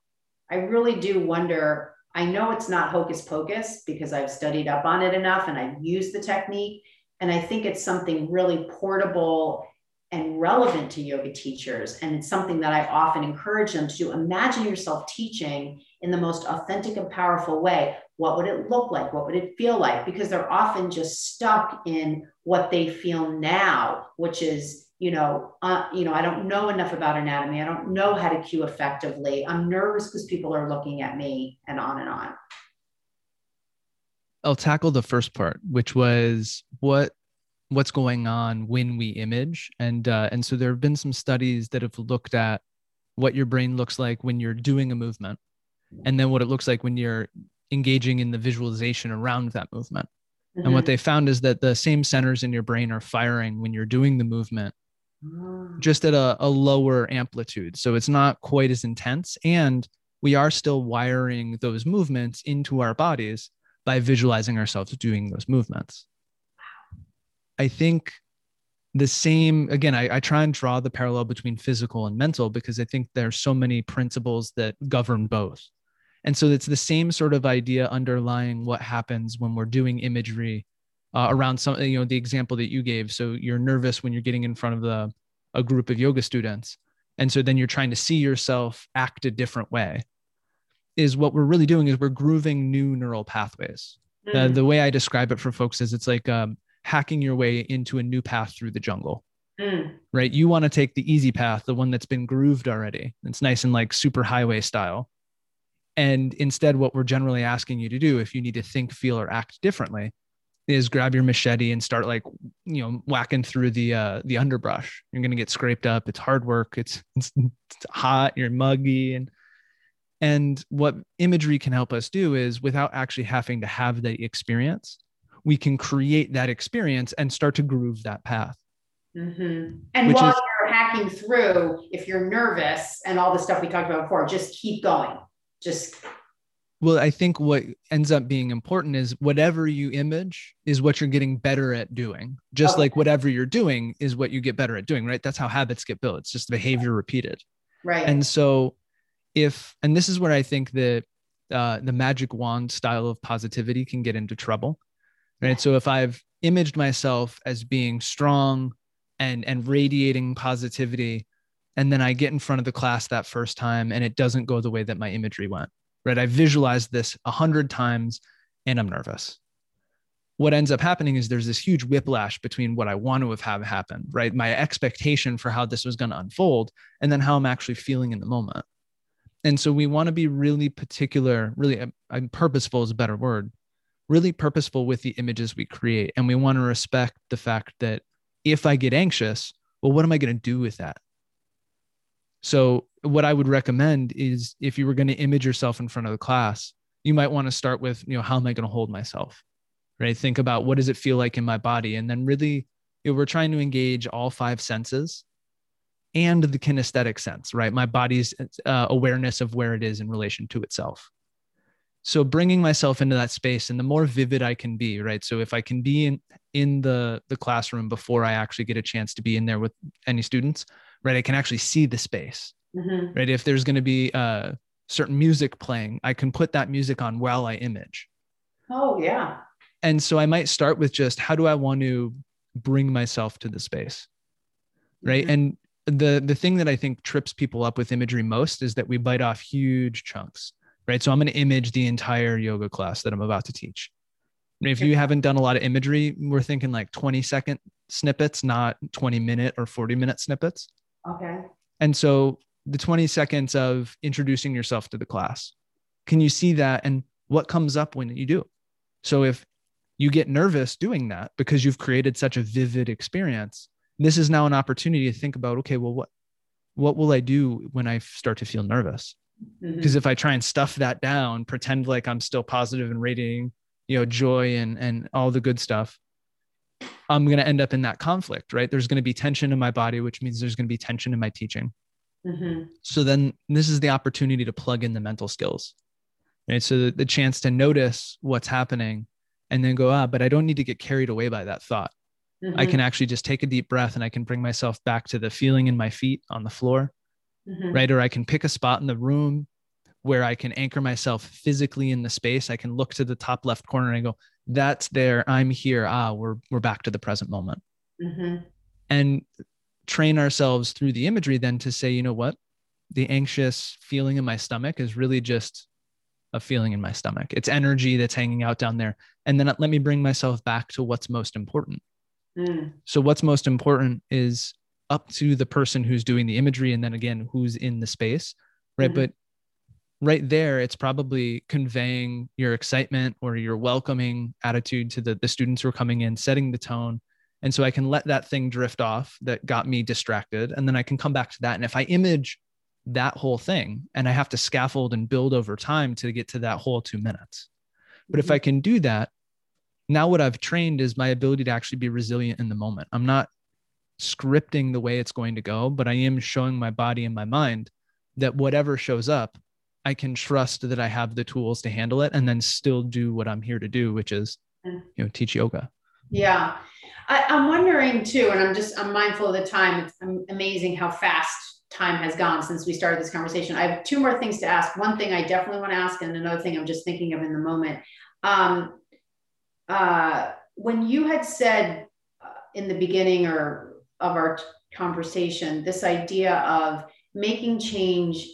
I really do wonder. I know it's not hocus pocus because I've studied up on it enough and I've used the technique. And I think it's something really portable and relevant to yoga teachers. And it's something that I often encourage them to do. Imagine yourself teaching in the most authentic and powerful way. What would it look like? What would it feel like? Because they're often just stuck in what they feel now, which is, you know, uh, you know, I don't know enough about anatomy. I don't know how to cue effectively. I'm nervous because people are looking at me, and on and on. I'll tackle the first part, which was what what's going on when we image and uh, and so there have been some studies that have looked at what your brain looks like when you're doing a movement and then what it looks like when you're engaging in the visualization around that movement mm-hmm. and what mm-hmm. they found is that the same centers in your brain are firing when you're doing the movement mm. just at a, a lower amplitude so it's not quite as intense and we are still wiring those movements into our bodies by visualizing ourselves doing those movements I think the same again I, I, try and draw the parallel between physical and mental because i think there's so many principles that govern both. And so it's the same sort of idea underlying what happens when we're doing imagery uh, around some you know the example that you gave. So you're nervous when you're getting in front of the a group of yoga students. And so then you're trying to see yourself act a different way is what we're really doing is we're grooving new neural pathways. Mm. uh, the way i describe it for folks is it's like um, hacking your way into a new path through the jungle. Mm. Right. You want to take the easy path, the one that's been grooved already. It's nice and like super highway style. And instead, what we're generally asking you to do, if you need to think, feel, or act differently, is grab your machete and start like you know whacking through the uh the underbrush you're going to get scraped up it's hard work it's, it's it's hot you're muggy and and what imagery can help us do is without actually having to have the experience we can create that experience and start to groove that path. Mm-hmm. And while is, you're hacking through, if you're nervous and all the stuff we talked about before, just keep going. Just well, I think what ends up being important is whatever you image is what you're getting better at doing. Just okay. like whatever you're doing is what you get better at doing, right? That's how habits get built. It's just behavior repeated. Right. And so if and this is where I think that uh, the magic wand style of positivity can get into trouble right? So if i've imaged myself as being strong and and radiating positivity and then i get in front of the class that first time and it doesn't go the way that my imagery went right? I visualized this a hundred times and i'm nervous. What ends up happening is there's this huge whiplash between what i want to have happen right? My expectation for how this was going to unfold and then how i'm actually feeling in the moment. And so we want to be really particular really uh, purposeful is a better word really purposeful with the images we create. And we want to respect the fact that if I get anxious, well, what am I going to do with that? So, what I would recommend is if you were going to image yourself in front of the class, you might want to start with, you know, how am I going to hold myself? Right? Think about what does it feel like in my body? And then really you know, we're trying to engage all five senses and the kinesthetic sense, right? My body's uh, awareness of where it is in relation to itself. So bringing myself into that space and the more vivid I can be, right? So if I can be in in the the classroom before I actually get a chance to be in there with any students, right? I can actually see the space, mm-hmm. right? If there's going to be uh, certain music playing, I can put that music on while I image. Oh yeah. And so I might start with just how do I want to bring myself to the space, right? Mm-hmm. And the the thing that I think trips people up with imagery most is that we bite off huge chunks, right? So I'm going to image the entire yoga class that I'm about to teach. And if you haven't done a lot of imagery, we're thinking like 20 second snippets, not 20 minute or 40 minute snippets. Okay. And so the 20 seconds of introducing yourself to the class, can you see that and what comes up when you do? So if you get nervous doing that because you've created such a vivid experience, this is now an opportunity to think about okay well what what will i do when i start to feel nervous because mm-hmm. if i try and stuff that down pretend like i'm still positive and radiating you know joy and and all the good stuff i'm going to end up in that conflict right there's going to be tension in my body which means there's going to be tension in my teaching mm-hmm. so then this is the opportunity to plug in the mental skills right so the, the chance to notice what's happening and then go ah but i don't need to get carried away by that thought Mm-hmm. I can actually just take a deep breath and I can bring myself back to the feeling in my feet on the floor, mm-hmm. right? Or I can pick a spot in the room where I can anchor myself physically in the space. I can look to the top left corner and go, that's there. I'm here. Ah, we're, we're back to the present moment. Mm-hmm. And train ourselves through the imagery then to say, you know what? The anxious feeling in my stomach is really just a feeling in my stomach. It's energy that's hanging out down there. And then let me bring myself back to what's most important. Mm. So what's most important is up to the person who's doing the imagery and then again who's in the space, right? Mm-hmm. But right there it's probably conveying your excitement or your welcoming attitude to the, the students who are coming in setting the tone and so i can let that thing drift off that got me distracted and then i can come back to that and if i image that whole thing and i have to scaffold and build over time to get to that whole two minutes but mm-hmm. if i can do that now what I've trained is my ability to actually be resilient in the moment. I'm not scripting the way it's going to go, but I am showing my body and my mind that whatever shows up, I can trust that I have the tools to handle it and then still do what I'm here to do, which is, you know, teach yoga. Yeah. I, am wondering too, and I'm just, I'm mindful of the time. It's amazing how fast time has gone since we started this conversation. I have two more things to ask. One thing I definitely want to ask, and another thing I'm just thinking of in the moment. Um, uh, when you had said uh, in the beginning or of our conversation, this idea of making change,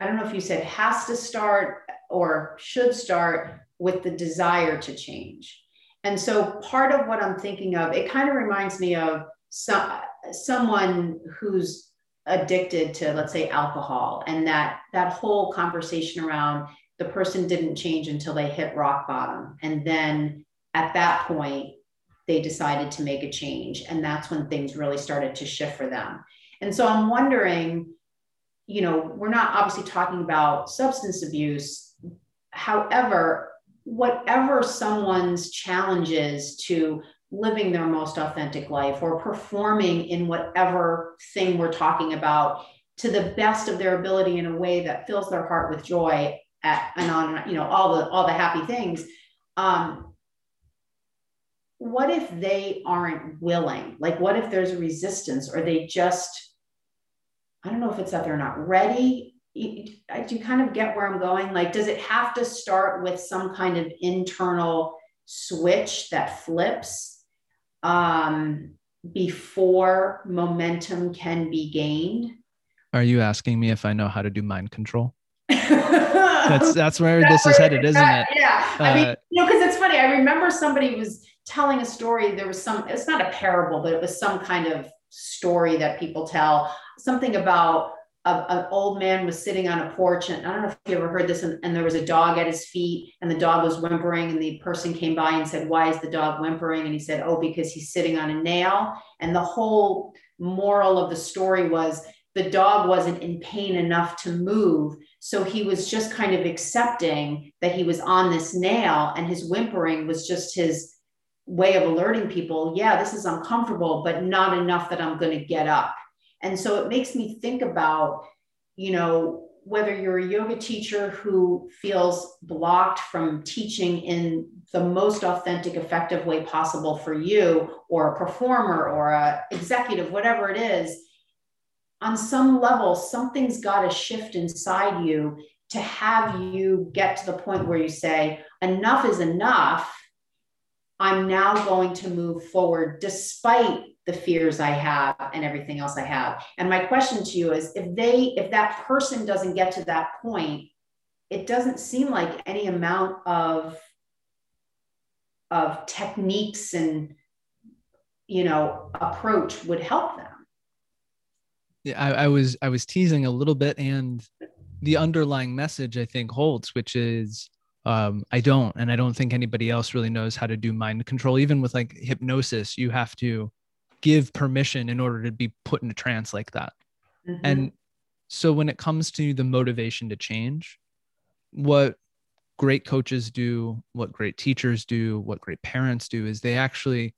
I don't know if you said has to start or should start with the desire to change. And so part of what I'm thinking of, it kind of reminds me of some, someone who's addicted to, let's say, alcohol, and that that whole conversation around the person didn't change until they hit rock bottom. And then at that point, they decided to make a change. And that's when things really started to shift for them. And so I'm wondering, you know, we're not obviously talking about substance abuse. However, whatever someone's challenges to living their most authentic life or performing in whatever thing we're talking about to the best of their ability in a way that fills their heart with joy at, and on you know all the all the happy things um, what if they aren't willing like what if there's a resistance or they just i don't know if it's that they're not ready do you kind of get where i'm going like does it have to start with some kind of internal switch that flips um, before momentum can be gained are you asking me if i know how to do mind control that's that's where that's this is headed, isn't it? Yeah. Uh, I mean, uh, you know, because it's funny. I remember somebody was telling a story. There was some. It's not a parable, but it was some kind of story that people tell. Something about a, an old man was sitting on a porch, and I don't know if you ever heard this. And, and there was a dog at his feet, and the dog was whimpering. And the person came by and said, "Why is the dog whimpering?" And he said, "Oh, because he's sitting on a nail." And the whole moral of the story was the dog wasn't in pain enough to move so he was just kind of accepting that he was on this nail and his whimpering was just his way of alerting people, yeah, this is uncomfortable, but not enough that I'm going to get up. And so it makes me think about, you know, whether you're a yoga teacher who feels blocked from teaching in the most authentic, effective way possible for you, or a performer or a executive, whatever it is, on some level, something's got to shift inside you to have you get to the point where you say, enough is enough. I'm now going to move forward despite the fears I have and everything else I have. And my question to you is if they, if that person doesn't get to that point, it doesn't seem like any amount of, of techniques and, you know, approach would help them. Yeah, I, I was, I was teasing a little bit and the underlying message I think holds, which is um, I don't, and I don't think anybody else really knows how to do mind control. Even with like hypnosis, you have to give permission in order to be put in a trance like that. Mm-hmm. And so when it comes to the motivation to change, what great coaches do, what great teachers do, what great parents do is they actually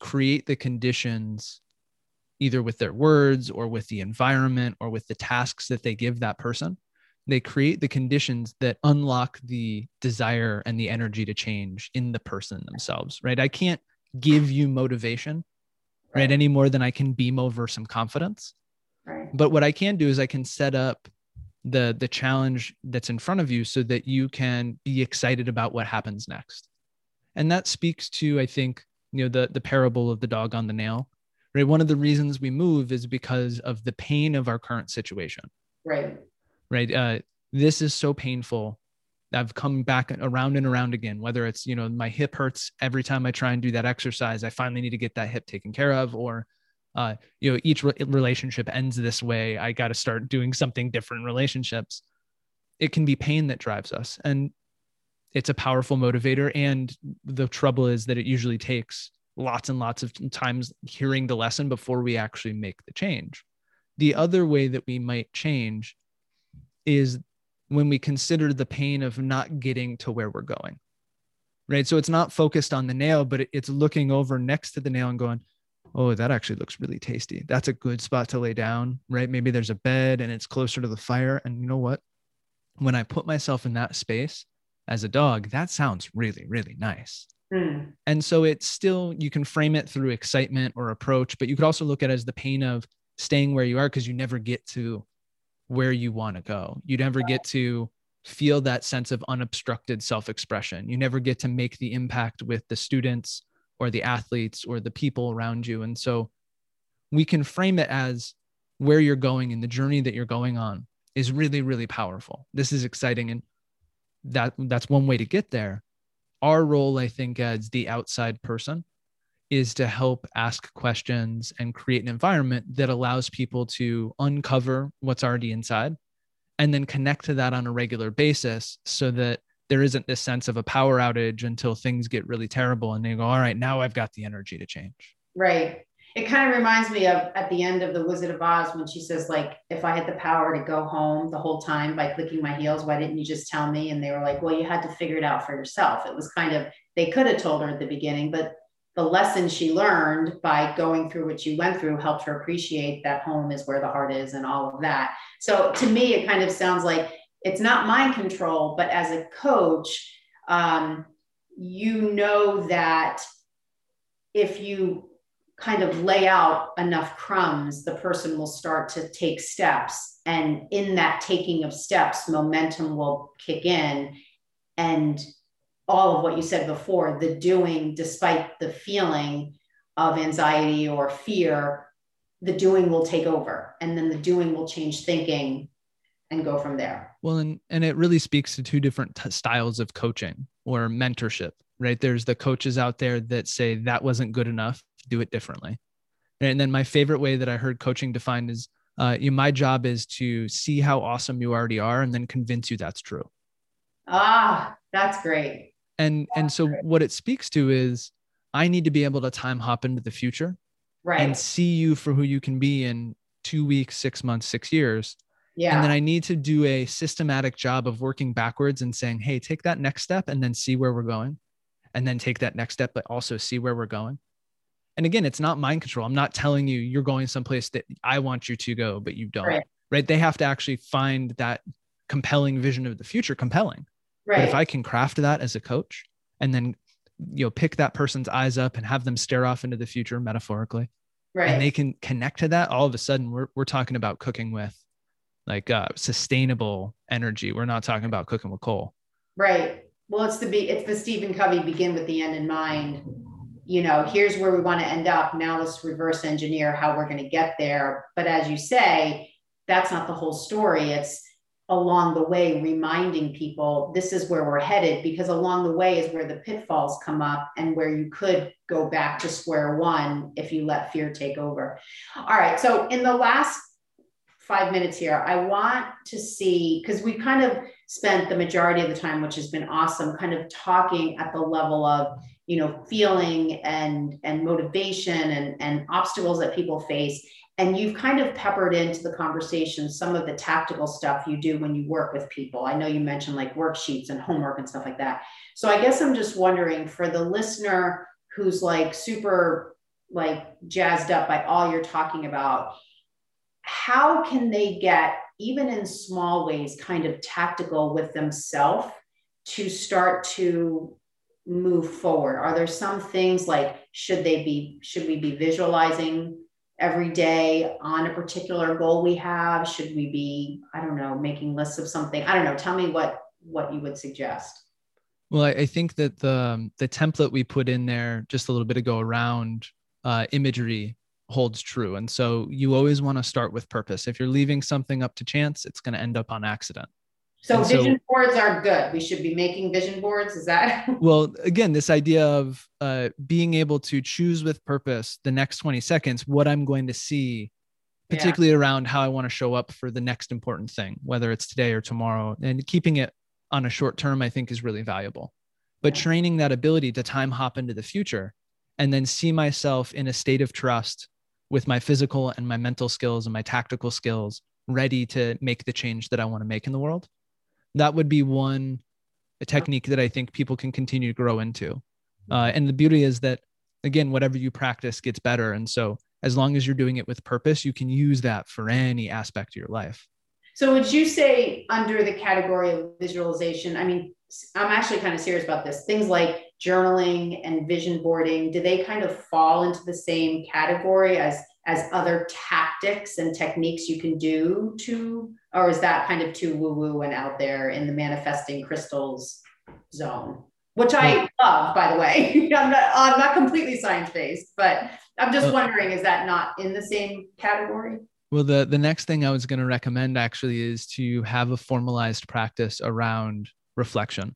create the conditions either with their words or with the environment or with the tasks that they give that person. They create the conditions that unlock the desire and the energy to change in the person themselves, right? I can't give you motivation right, right. any more than i can beam over some confidence. Right. but what i can do is i can set up the the challenge that's in front of you so that you can be excited about what happens next. And that speaks to i think you know the the parable of the dog on the nail right? One of the reasons we move is because of the pain of our current situation. Right right uh, this is so painful I've come back around and around again, whether it's, you know, my hip hurts every time I try and do that exercise. I finally need to get that hip taken care of, or, uh, you know, each re- relationship ends this way. I got to start doing something different relationships. It can be pain that drives us. And it's a powerful motivator. And the trouble is that it usually takes lots and lots of times hearing the lesson before we actually make the change. The other way that we might change is when we consider the pain of not getting to where we're going. Right. So it's not focused on the nail, but it's looking over next to the nail and going, oh, that actually looks really tasty. That's a good spot to lay down. Right. Maybe there's a bed and it's closer to the fire. And you know what? When I put myself in that space as a dog, that sounds really, really nice. Mm. And so it's still, you can frame it through excitement or approach, but you could also look at it as the pain of staying where you are because you never get to where you want to go. You never get to feel that sense of unobstructed self expression. You never get to make the impact with the students or the athletes or the people around you. And so we can frame it as where you're going and the journey that you're going on is really, really powerful. This is exciting. And that that's one way to get there. Our role, I think, as the outside person is to help ask questions and create an environment that allows people to uncover what's already inside and then connect to that on a regular basis so that there isn't this sense of a power outage until things get really terrible and they go all right now i've got the energy to change. Right. It kind of reminds me of at the end of the wizard of oz when she says like if i had the power to go home the whole time by clicking my heels why didn't you just tell me? And they were like well you had to figure it out for yourself. It was kind of they could have told her at the beginning but the lesson she learned by going through what she went through helped her appreciate that home is where the heart is and all of that. So to me, it kind of sounds like it's not mind control, but as a coach, um, you know that if you kind of lay out enough crumbs, the person will start to take steps. And in that taking of steps, momentum will kick in and all of what you said before the doing despite the feeling of anxiety or fear the doing will take over and then the doing will change thinking and go from there. Well and and it really speaks to two different t- styles of coaching or mentorship right? There's the coaches out there that say that wasn't good enough do it differently. And then my favorite way that i heard coaching defined is uh, you, my job is to see how awesome you already are and then convince you that's true. Ah that's great and and so what it speaks to is i need to be able to time hop into the future right and see you for who you can be in two weeks six months six years yeah and then i need to do a systematic job of working backwards and saying hey take that next step and then see where we're going and then take that next step, but also see where we're going. And again, it's not mind control. I'm not telling you you're going someplace that I want you to go, but you don't. Right. right? They have to actually find that compelling vision of the future compelling. Right. But if I can craft that as a coach and then you know pick that person's eyes up and have them stare off into the future metaphorically right and they can connect to that all of a sudden we're, we're talking about cooking with like uh, sustainable energy. We're not talking about cooking with coal. Right. Well it's the be it's the stephen covey begin with the end in mind. You know here's where we want to end up. Now let's reverse engineer how we're going to get there. But as you say that's not the whole story. It's along the way reminding people this is where we're headed because along the way is where the pitfalls come up and where you could go back to square one if you let fear take over. All right so in the last five minutes here i want to see because we kind of spent the majority of the time which has been awesome kind of talking at the level of you know feeling and and motivation and and obstacles that people face and you've kind of peppered into the conversation some of the tactical stuff you do when you work with people. I know you mentioned like worksheets and homework and stuff like that. So I guess I'm just wondering for the listener who's like super like jazzed up by all you're talking about, how can they get even in small ways kind of tactical with themselves to start to move forward? Are there some things like should they be should we be visualizing every day on a particular goal we have? Should we be, I don't know, making lists of something? I don't know. Tell me what what you would suggest. Well, I, I think that the um, the template we put in there just a little bit ago around uh, imagery holds true. And so you always want to start with purpose. If you're leaving something up to chance, it's going to end up on accident. So and vision so, boards are good. We should be making vision boards. Is that? well, again, this idea of uh, being able to choose with purpose the next 20 seconds, what I'm going to see, particularly yeah. around how I want to show up for the next important thing, whether it's today or tomorrow, and keeping it on a short term, I think is really valuable. But yeah. training that ability to time hop into the future and then see myself in a state of trust with my physical and my mental skills and my tactical skills ready to make the change that I want to make in the world that would be one technique that I think people can continue to grow into. Uh, and the beauty is that, again, whatever you practice gets better. And so, as long as you're doing it with purpose, you can use that for any aspect of your life. So, would you say, under the category of visualization, I mean, I'm actually kind of serious about this. Things like journaling and vision boarding, do they kind of fall into the same category as as other tactics and techniques you can do to or is that kind of too woo woo and out there in the manifesting crystals zone? Which i love by the way. I'm not i'm not completely science based but i'm just wondering is that not in the same category? Well the the next thing i was going to recommend actually is to have a formalized practice around reflection.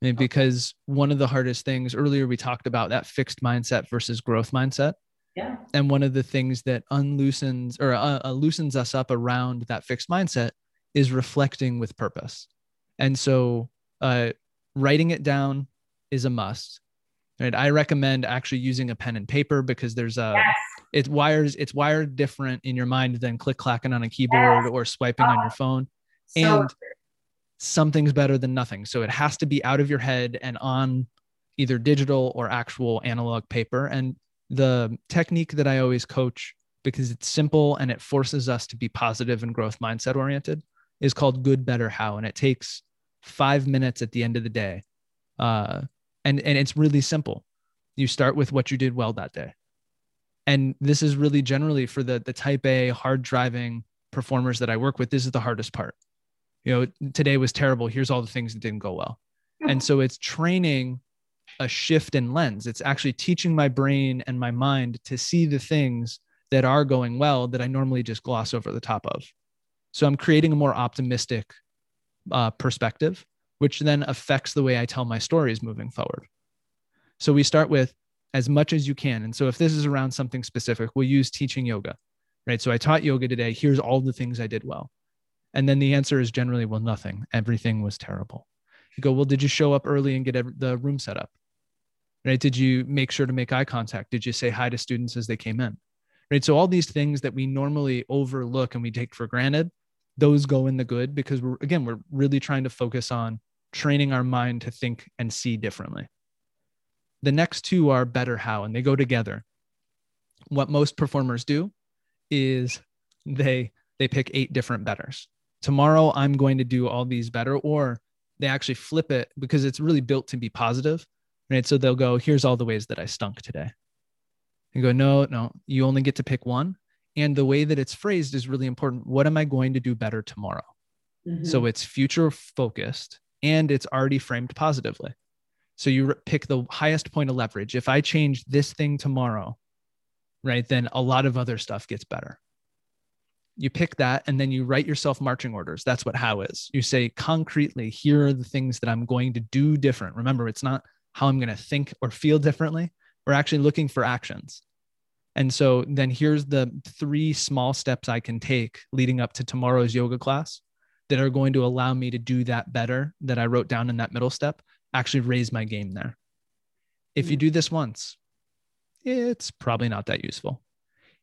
Because one of the hardest things earlier we talked about that fixed mindset versus growth mindset yeah. And one of the things that unloosens or uh, uh, loosens us up around that fixed mindset is reflecting with purpose. And so, uh, writing it down is a must. Right. I recommend actually using a pen and paper because there's a yes. it wires it's wired different in your mind than click clacking on a keyboard yes. or swiping oh. on your phone. So and true. something's better than nothing. So it has to be out of your head and on either digital or actual analog paper. And the technique that I always coach because it's simple and it forces us to be positive and growth mindset oriented is called good better how. And it takes five minutes at the end of the day uh, and and it's really simple. You start with what you did well that day. And this is really generally for the the type a hard driving performers that i work with this is the hardest part. You know today was terrible. Here's all the things that didn't go well. And so it's training a shift in lens. It's actually teaching my brain and my mind to see the things that are going well that I normally just gloss over the top of. So I'm creating a more optimistic uh, perspective, which then affects the way I tell my stories moving forward. So we start with as much as you can. And so if this is around something specific, we'll use teaching yoga, right? So I taught yoga today. Here's all the things I did well. And then the answer is generally, well, nothing. Everything was terrible. You go, well, did you show up early and get the room set up? Right? Did you make sure to make eye contact? Did you say hi to students as they came in? Right. So all these things that we normally overlook and we take for granted, those go in the good because we're again, we're really trying to focus on training our mind to think and see differently. The next two are better how, and they go together. What most performers do is they they pick eight different betters. Tomorrow I'm going to do all these better, or they actually flip it because it's really built to be positive, right? So they'll go, here's all the ways that I stunk today. You go, no, no, you only get to pick one. And the way that it's phrased is really important. What am I going to do better tomorrow? Mm-hmm. So it's future focused and it's already framed positively. So you pick the highest point of leverage. If I change this thing tomorrow, right, then a lot of other stuff gets better. You pick that and then you write yourself marching orders. That's what how is. You say concretely, here are the things that I'm going to do different. Remember, it's not how I'm going to think or feel differently. We're actually looking for actions. And so then here's the three small steps I can take leading up to tomorrow's yoga class that are going to allow me to do that better that I wrote down in that middle step, actually raise my game there. If you mm. do this once, it's probably not that useful.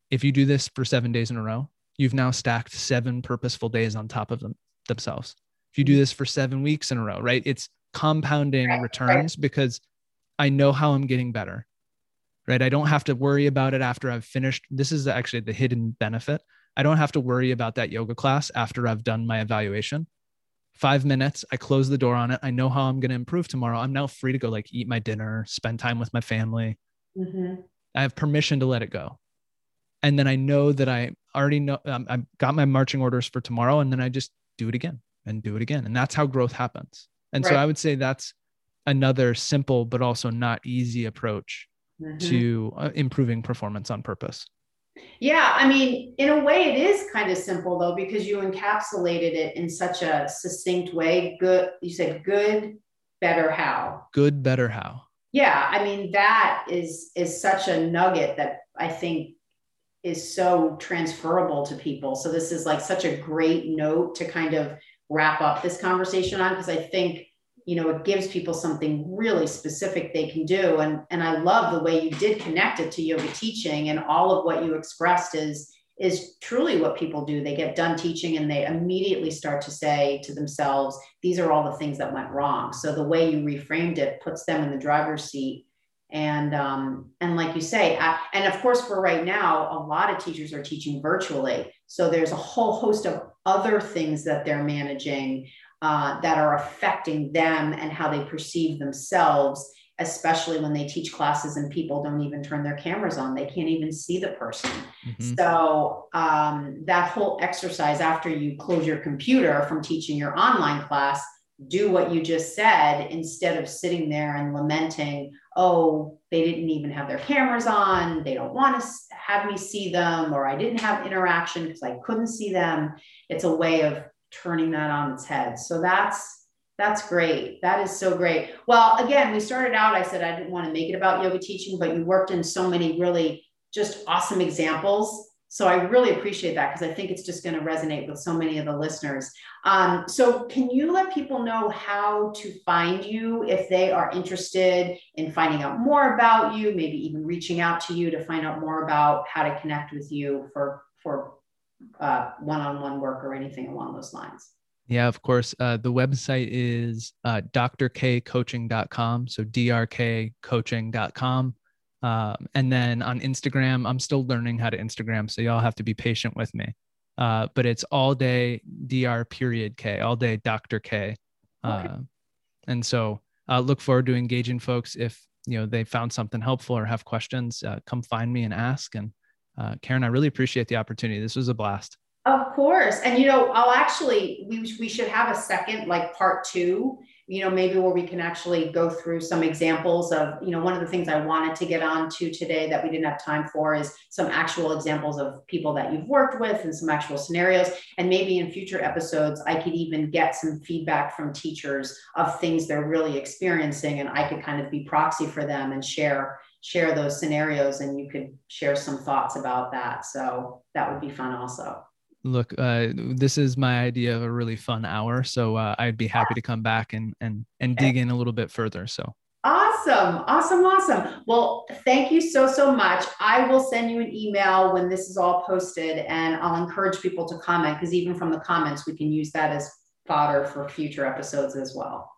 If you do this for seven days in a row, you've now stacked seven purposeful days on top of them themselves. If you do mm. this for seven weeks in a row, right? It's compounding returns because I know how I'm getting better, right? I don't have to worry about it after I've finished. This is actually the hidden benefit. I don't have to worry about that yoga class after I've done my evaluation. Five minutes, I close the door on it. I know how I'm going to improve tomorrow. I'm now free to go like eat my dinner, spend time with my family. Mm-hmm. I have permission to let it go. And then I know that I already know um, I've got my marching orders for tomorrow. And then I just do it again and do it again. And that's how growth happens. And right. so I would say that's another simple, but also not easy approach mm-hmm. to uh, improving performance on purpose. Yeah, I mean, in a way, it is kind of simple though, because you encapsulated it in such a succinct way. Good, you said good, better, how. Good, better, how. Yeah, I mean, that is is such a nugget that I think is so transferable to people. So this is like such a great note to kind of wrap up this conversation on because I think you know it gives people something really specific they can do. And and i love the way you did connect it to yoga teaching and all of what you expressed is is truly what people do. They get done teaching and they immediately start to say to themselves these are all the things that went wrong. So the way you reframed it puts them in the driver's seat. And um, and like you say I, and of course for right now a lot of teachers are teaching virtually. So there's a whole host of other things that they're managing uh, that are affecting them and how they perceive themselves, especially when they teach classes and people don't even turn their cameras on. They can't even see the person. Mm-hmm. So, um, that whole exercise after you close your computer from teaching your online class, do what you just said instead of sitting there and lamenting, oh, they didn't even have their cameras on. They don't want to have me see them, or I didn't have interaction because I couldn't see them. It's a way of turning that on its head. So that's that's great. That is so great. Well, again, we started out, I said I didn't want to make it about yoga teaching, but you worked in so many really just awesome examples. So I really appreciate that because I think it's just going to resonate with so many of the listeners. Um, so can you let people know how to find you if they are interested in finding out more about you, maybe even reaching out to you to find out more about how to connect with you for for uh, one-on-one work or anything along those lines. Yeah, of course. Uh, the website is uh, drkcoaching.com. So drkcoaching.com. Um, and then on Instagram, I'm still learning how to Instagram. So y'all have to be patient with me. Uh, but it's all day dr period k, all day Dr. K. Okay. Uh, and so uh, look forward to engaging folks. If you know they found something helpful or have questions, uh, come find me and ask. And uh, Karen, I really appreciate the opportunity. This was a blast. Of course. And, you know, I'll actually, we, we should have a second, like part two, you know, maybe where we can actually go through some examples of, you know, one of the things I wanted to get on to today that we didn't have time for is some actual examples of people that you've worked with and some actual scenarios. And maybe in future episodes, I could even get some feedback from teachers of things they're really experiencing. And I could kind of be proxy for them and share share those scenarios and you could share some thoughts about that. So that would be fun also. Look, uh, this is my idea of a really fun hour. So uh, I'd be happy to come back and, and, and dig in a little bit further. So Awesome. Awesome. Awesome. Well, thank you so, so much. I will send you an email when this is all posted and I'll encourage people to comment because even from the comments, we can use that as fodder for future episodes as well.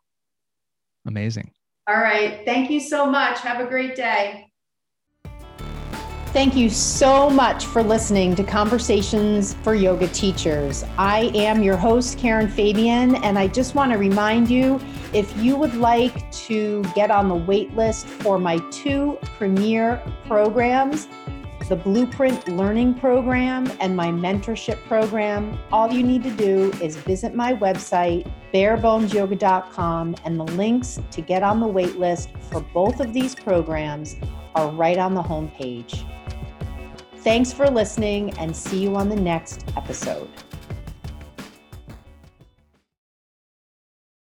Amazing. All right. Thank you so much. Have a great day. Thank you so much for listening to Conversations for Yoga Teachers. I am your host, Karen Fabian, and I just want to remind you if you would like to get on the wait list for my two premier programs, the Blueprint Learning Program and my mentorship program, all you need to do is visit my website, barebonesyoga.com, and the links to get on the wait list for both of these programs are right on the homepage. Thanks for listening and see you on the next episode.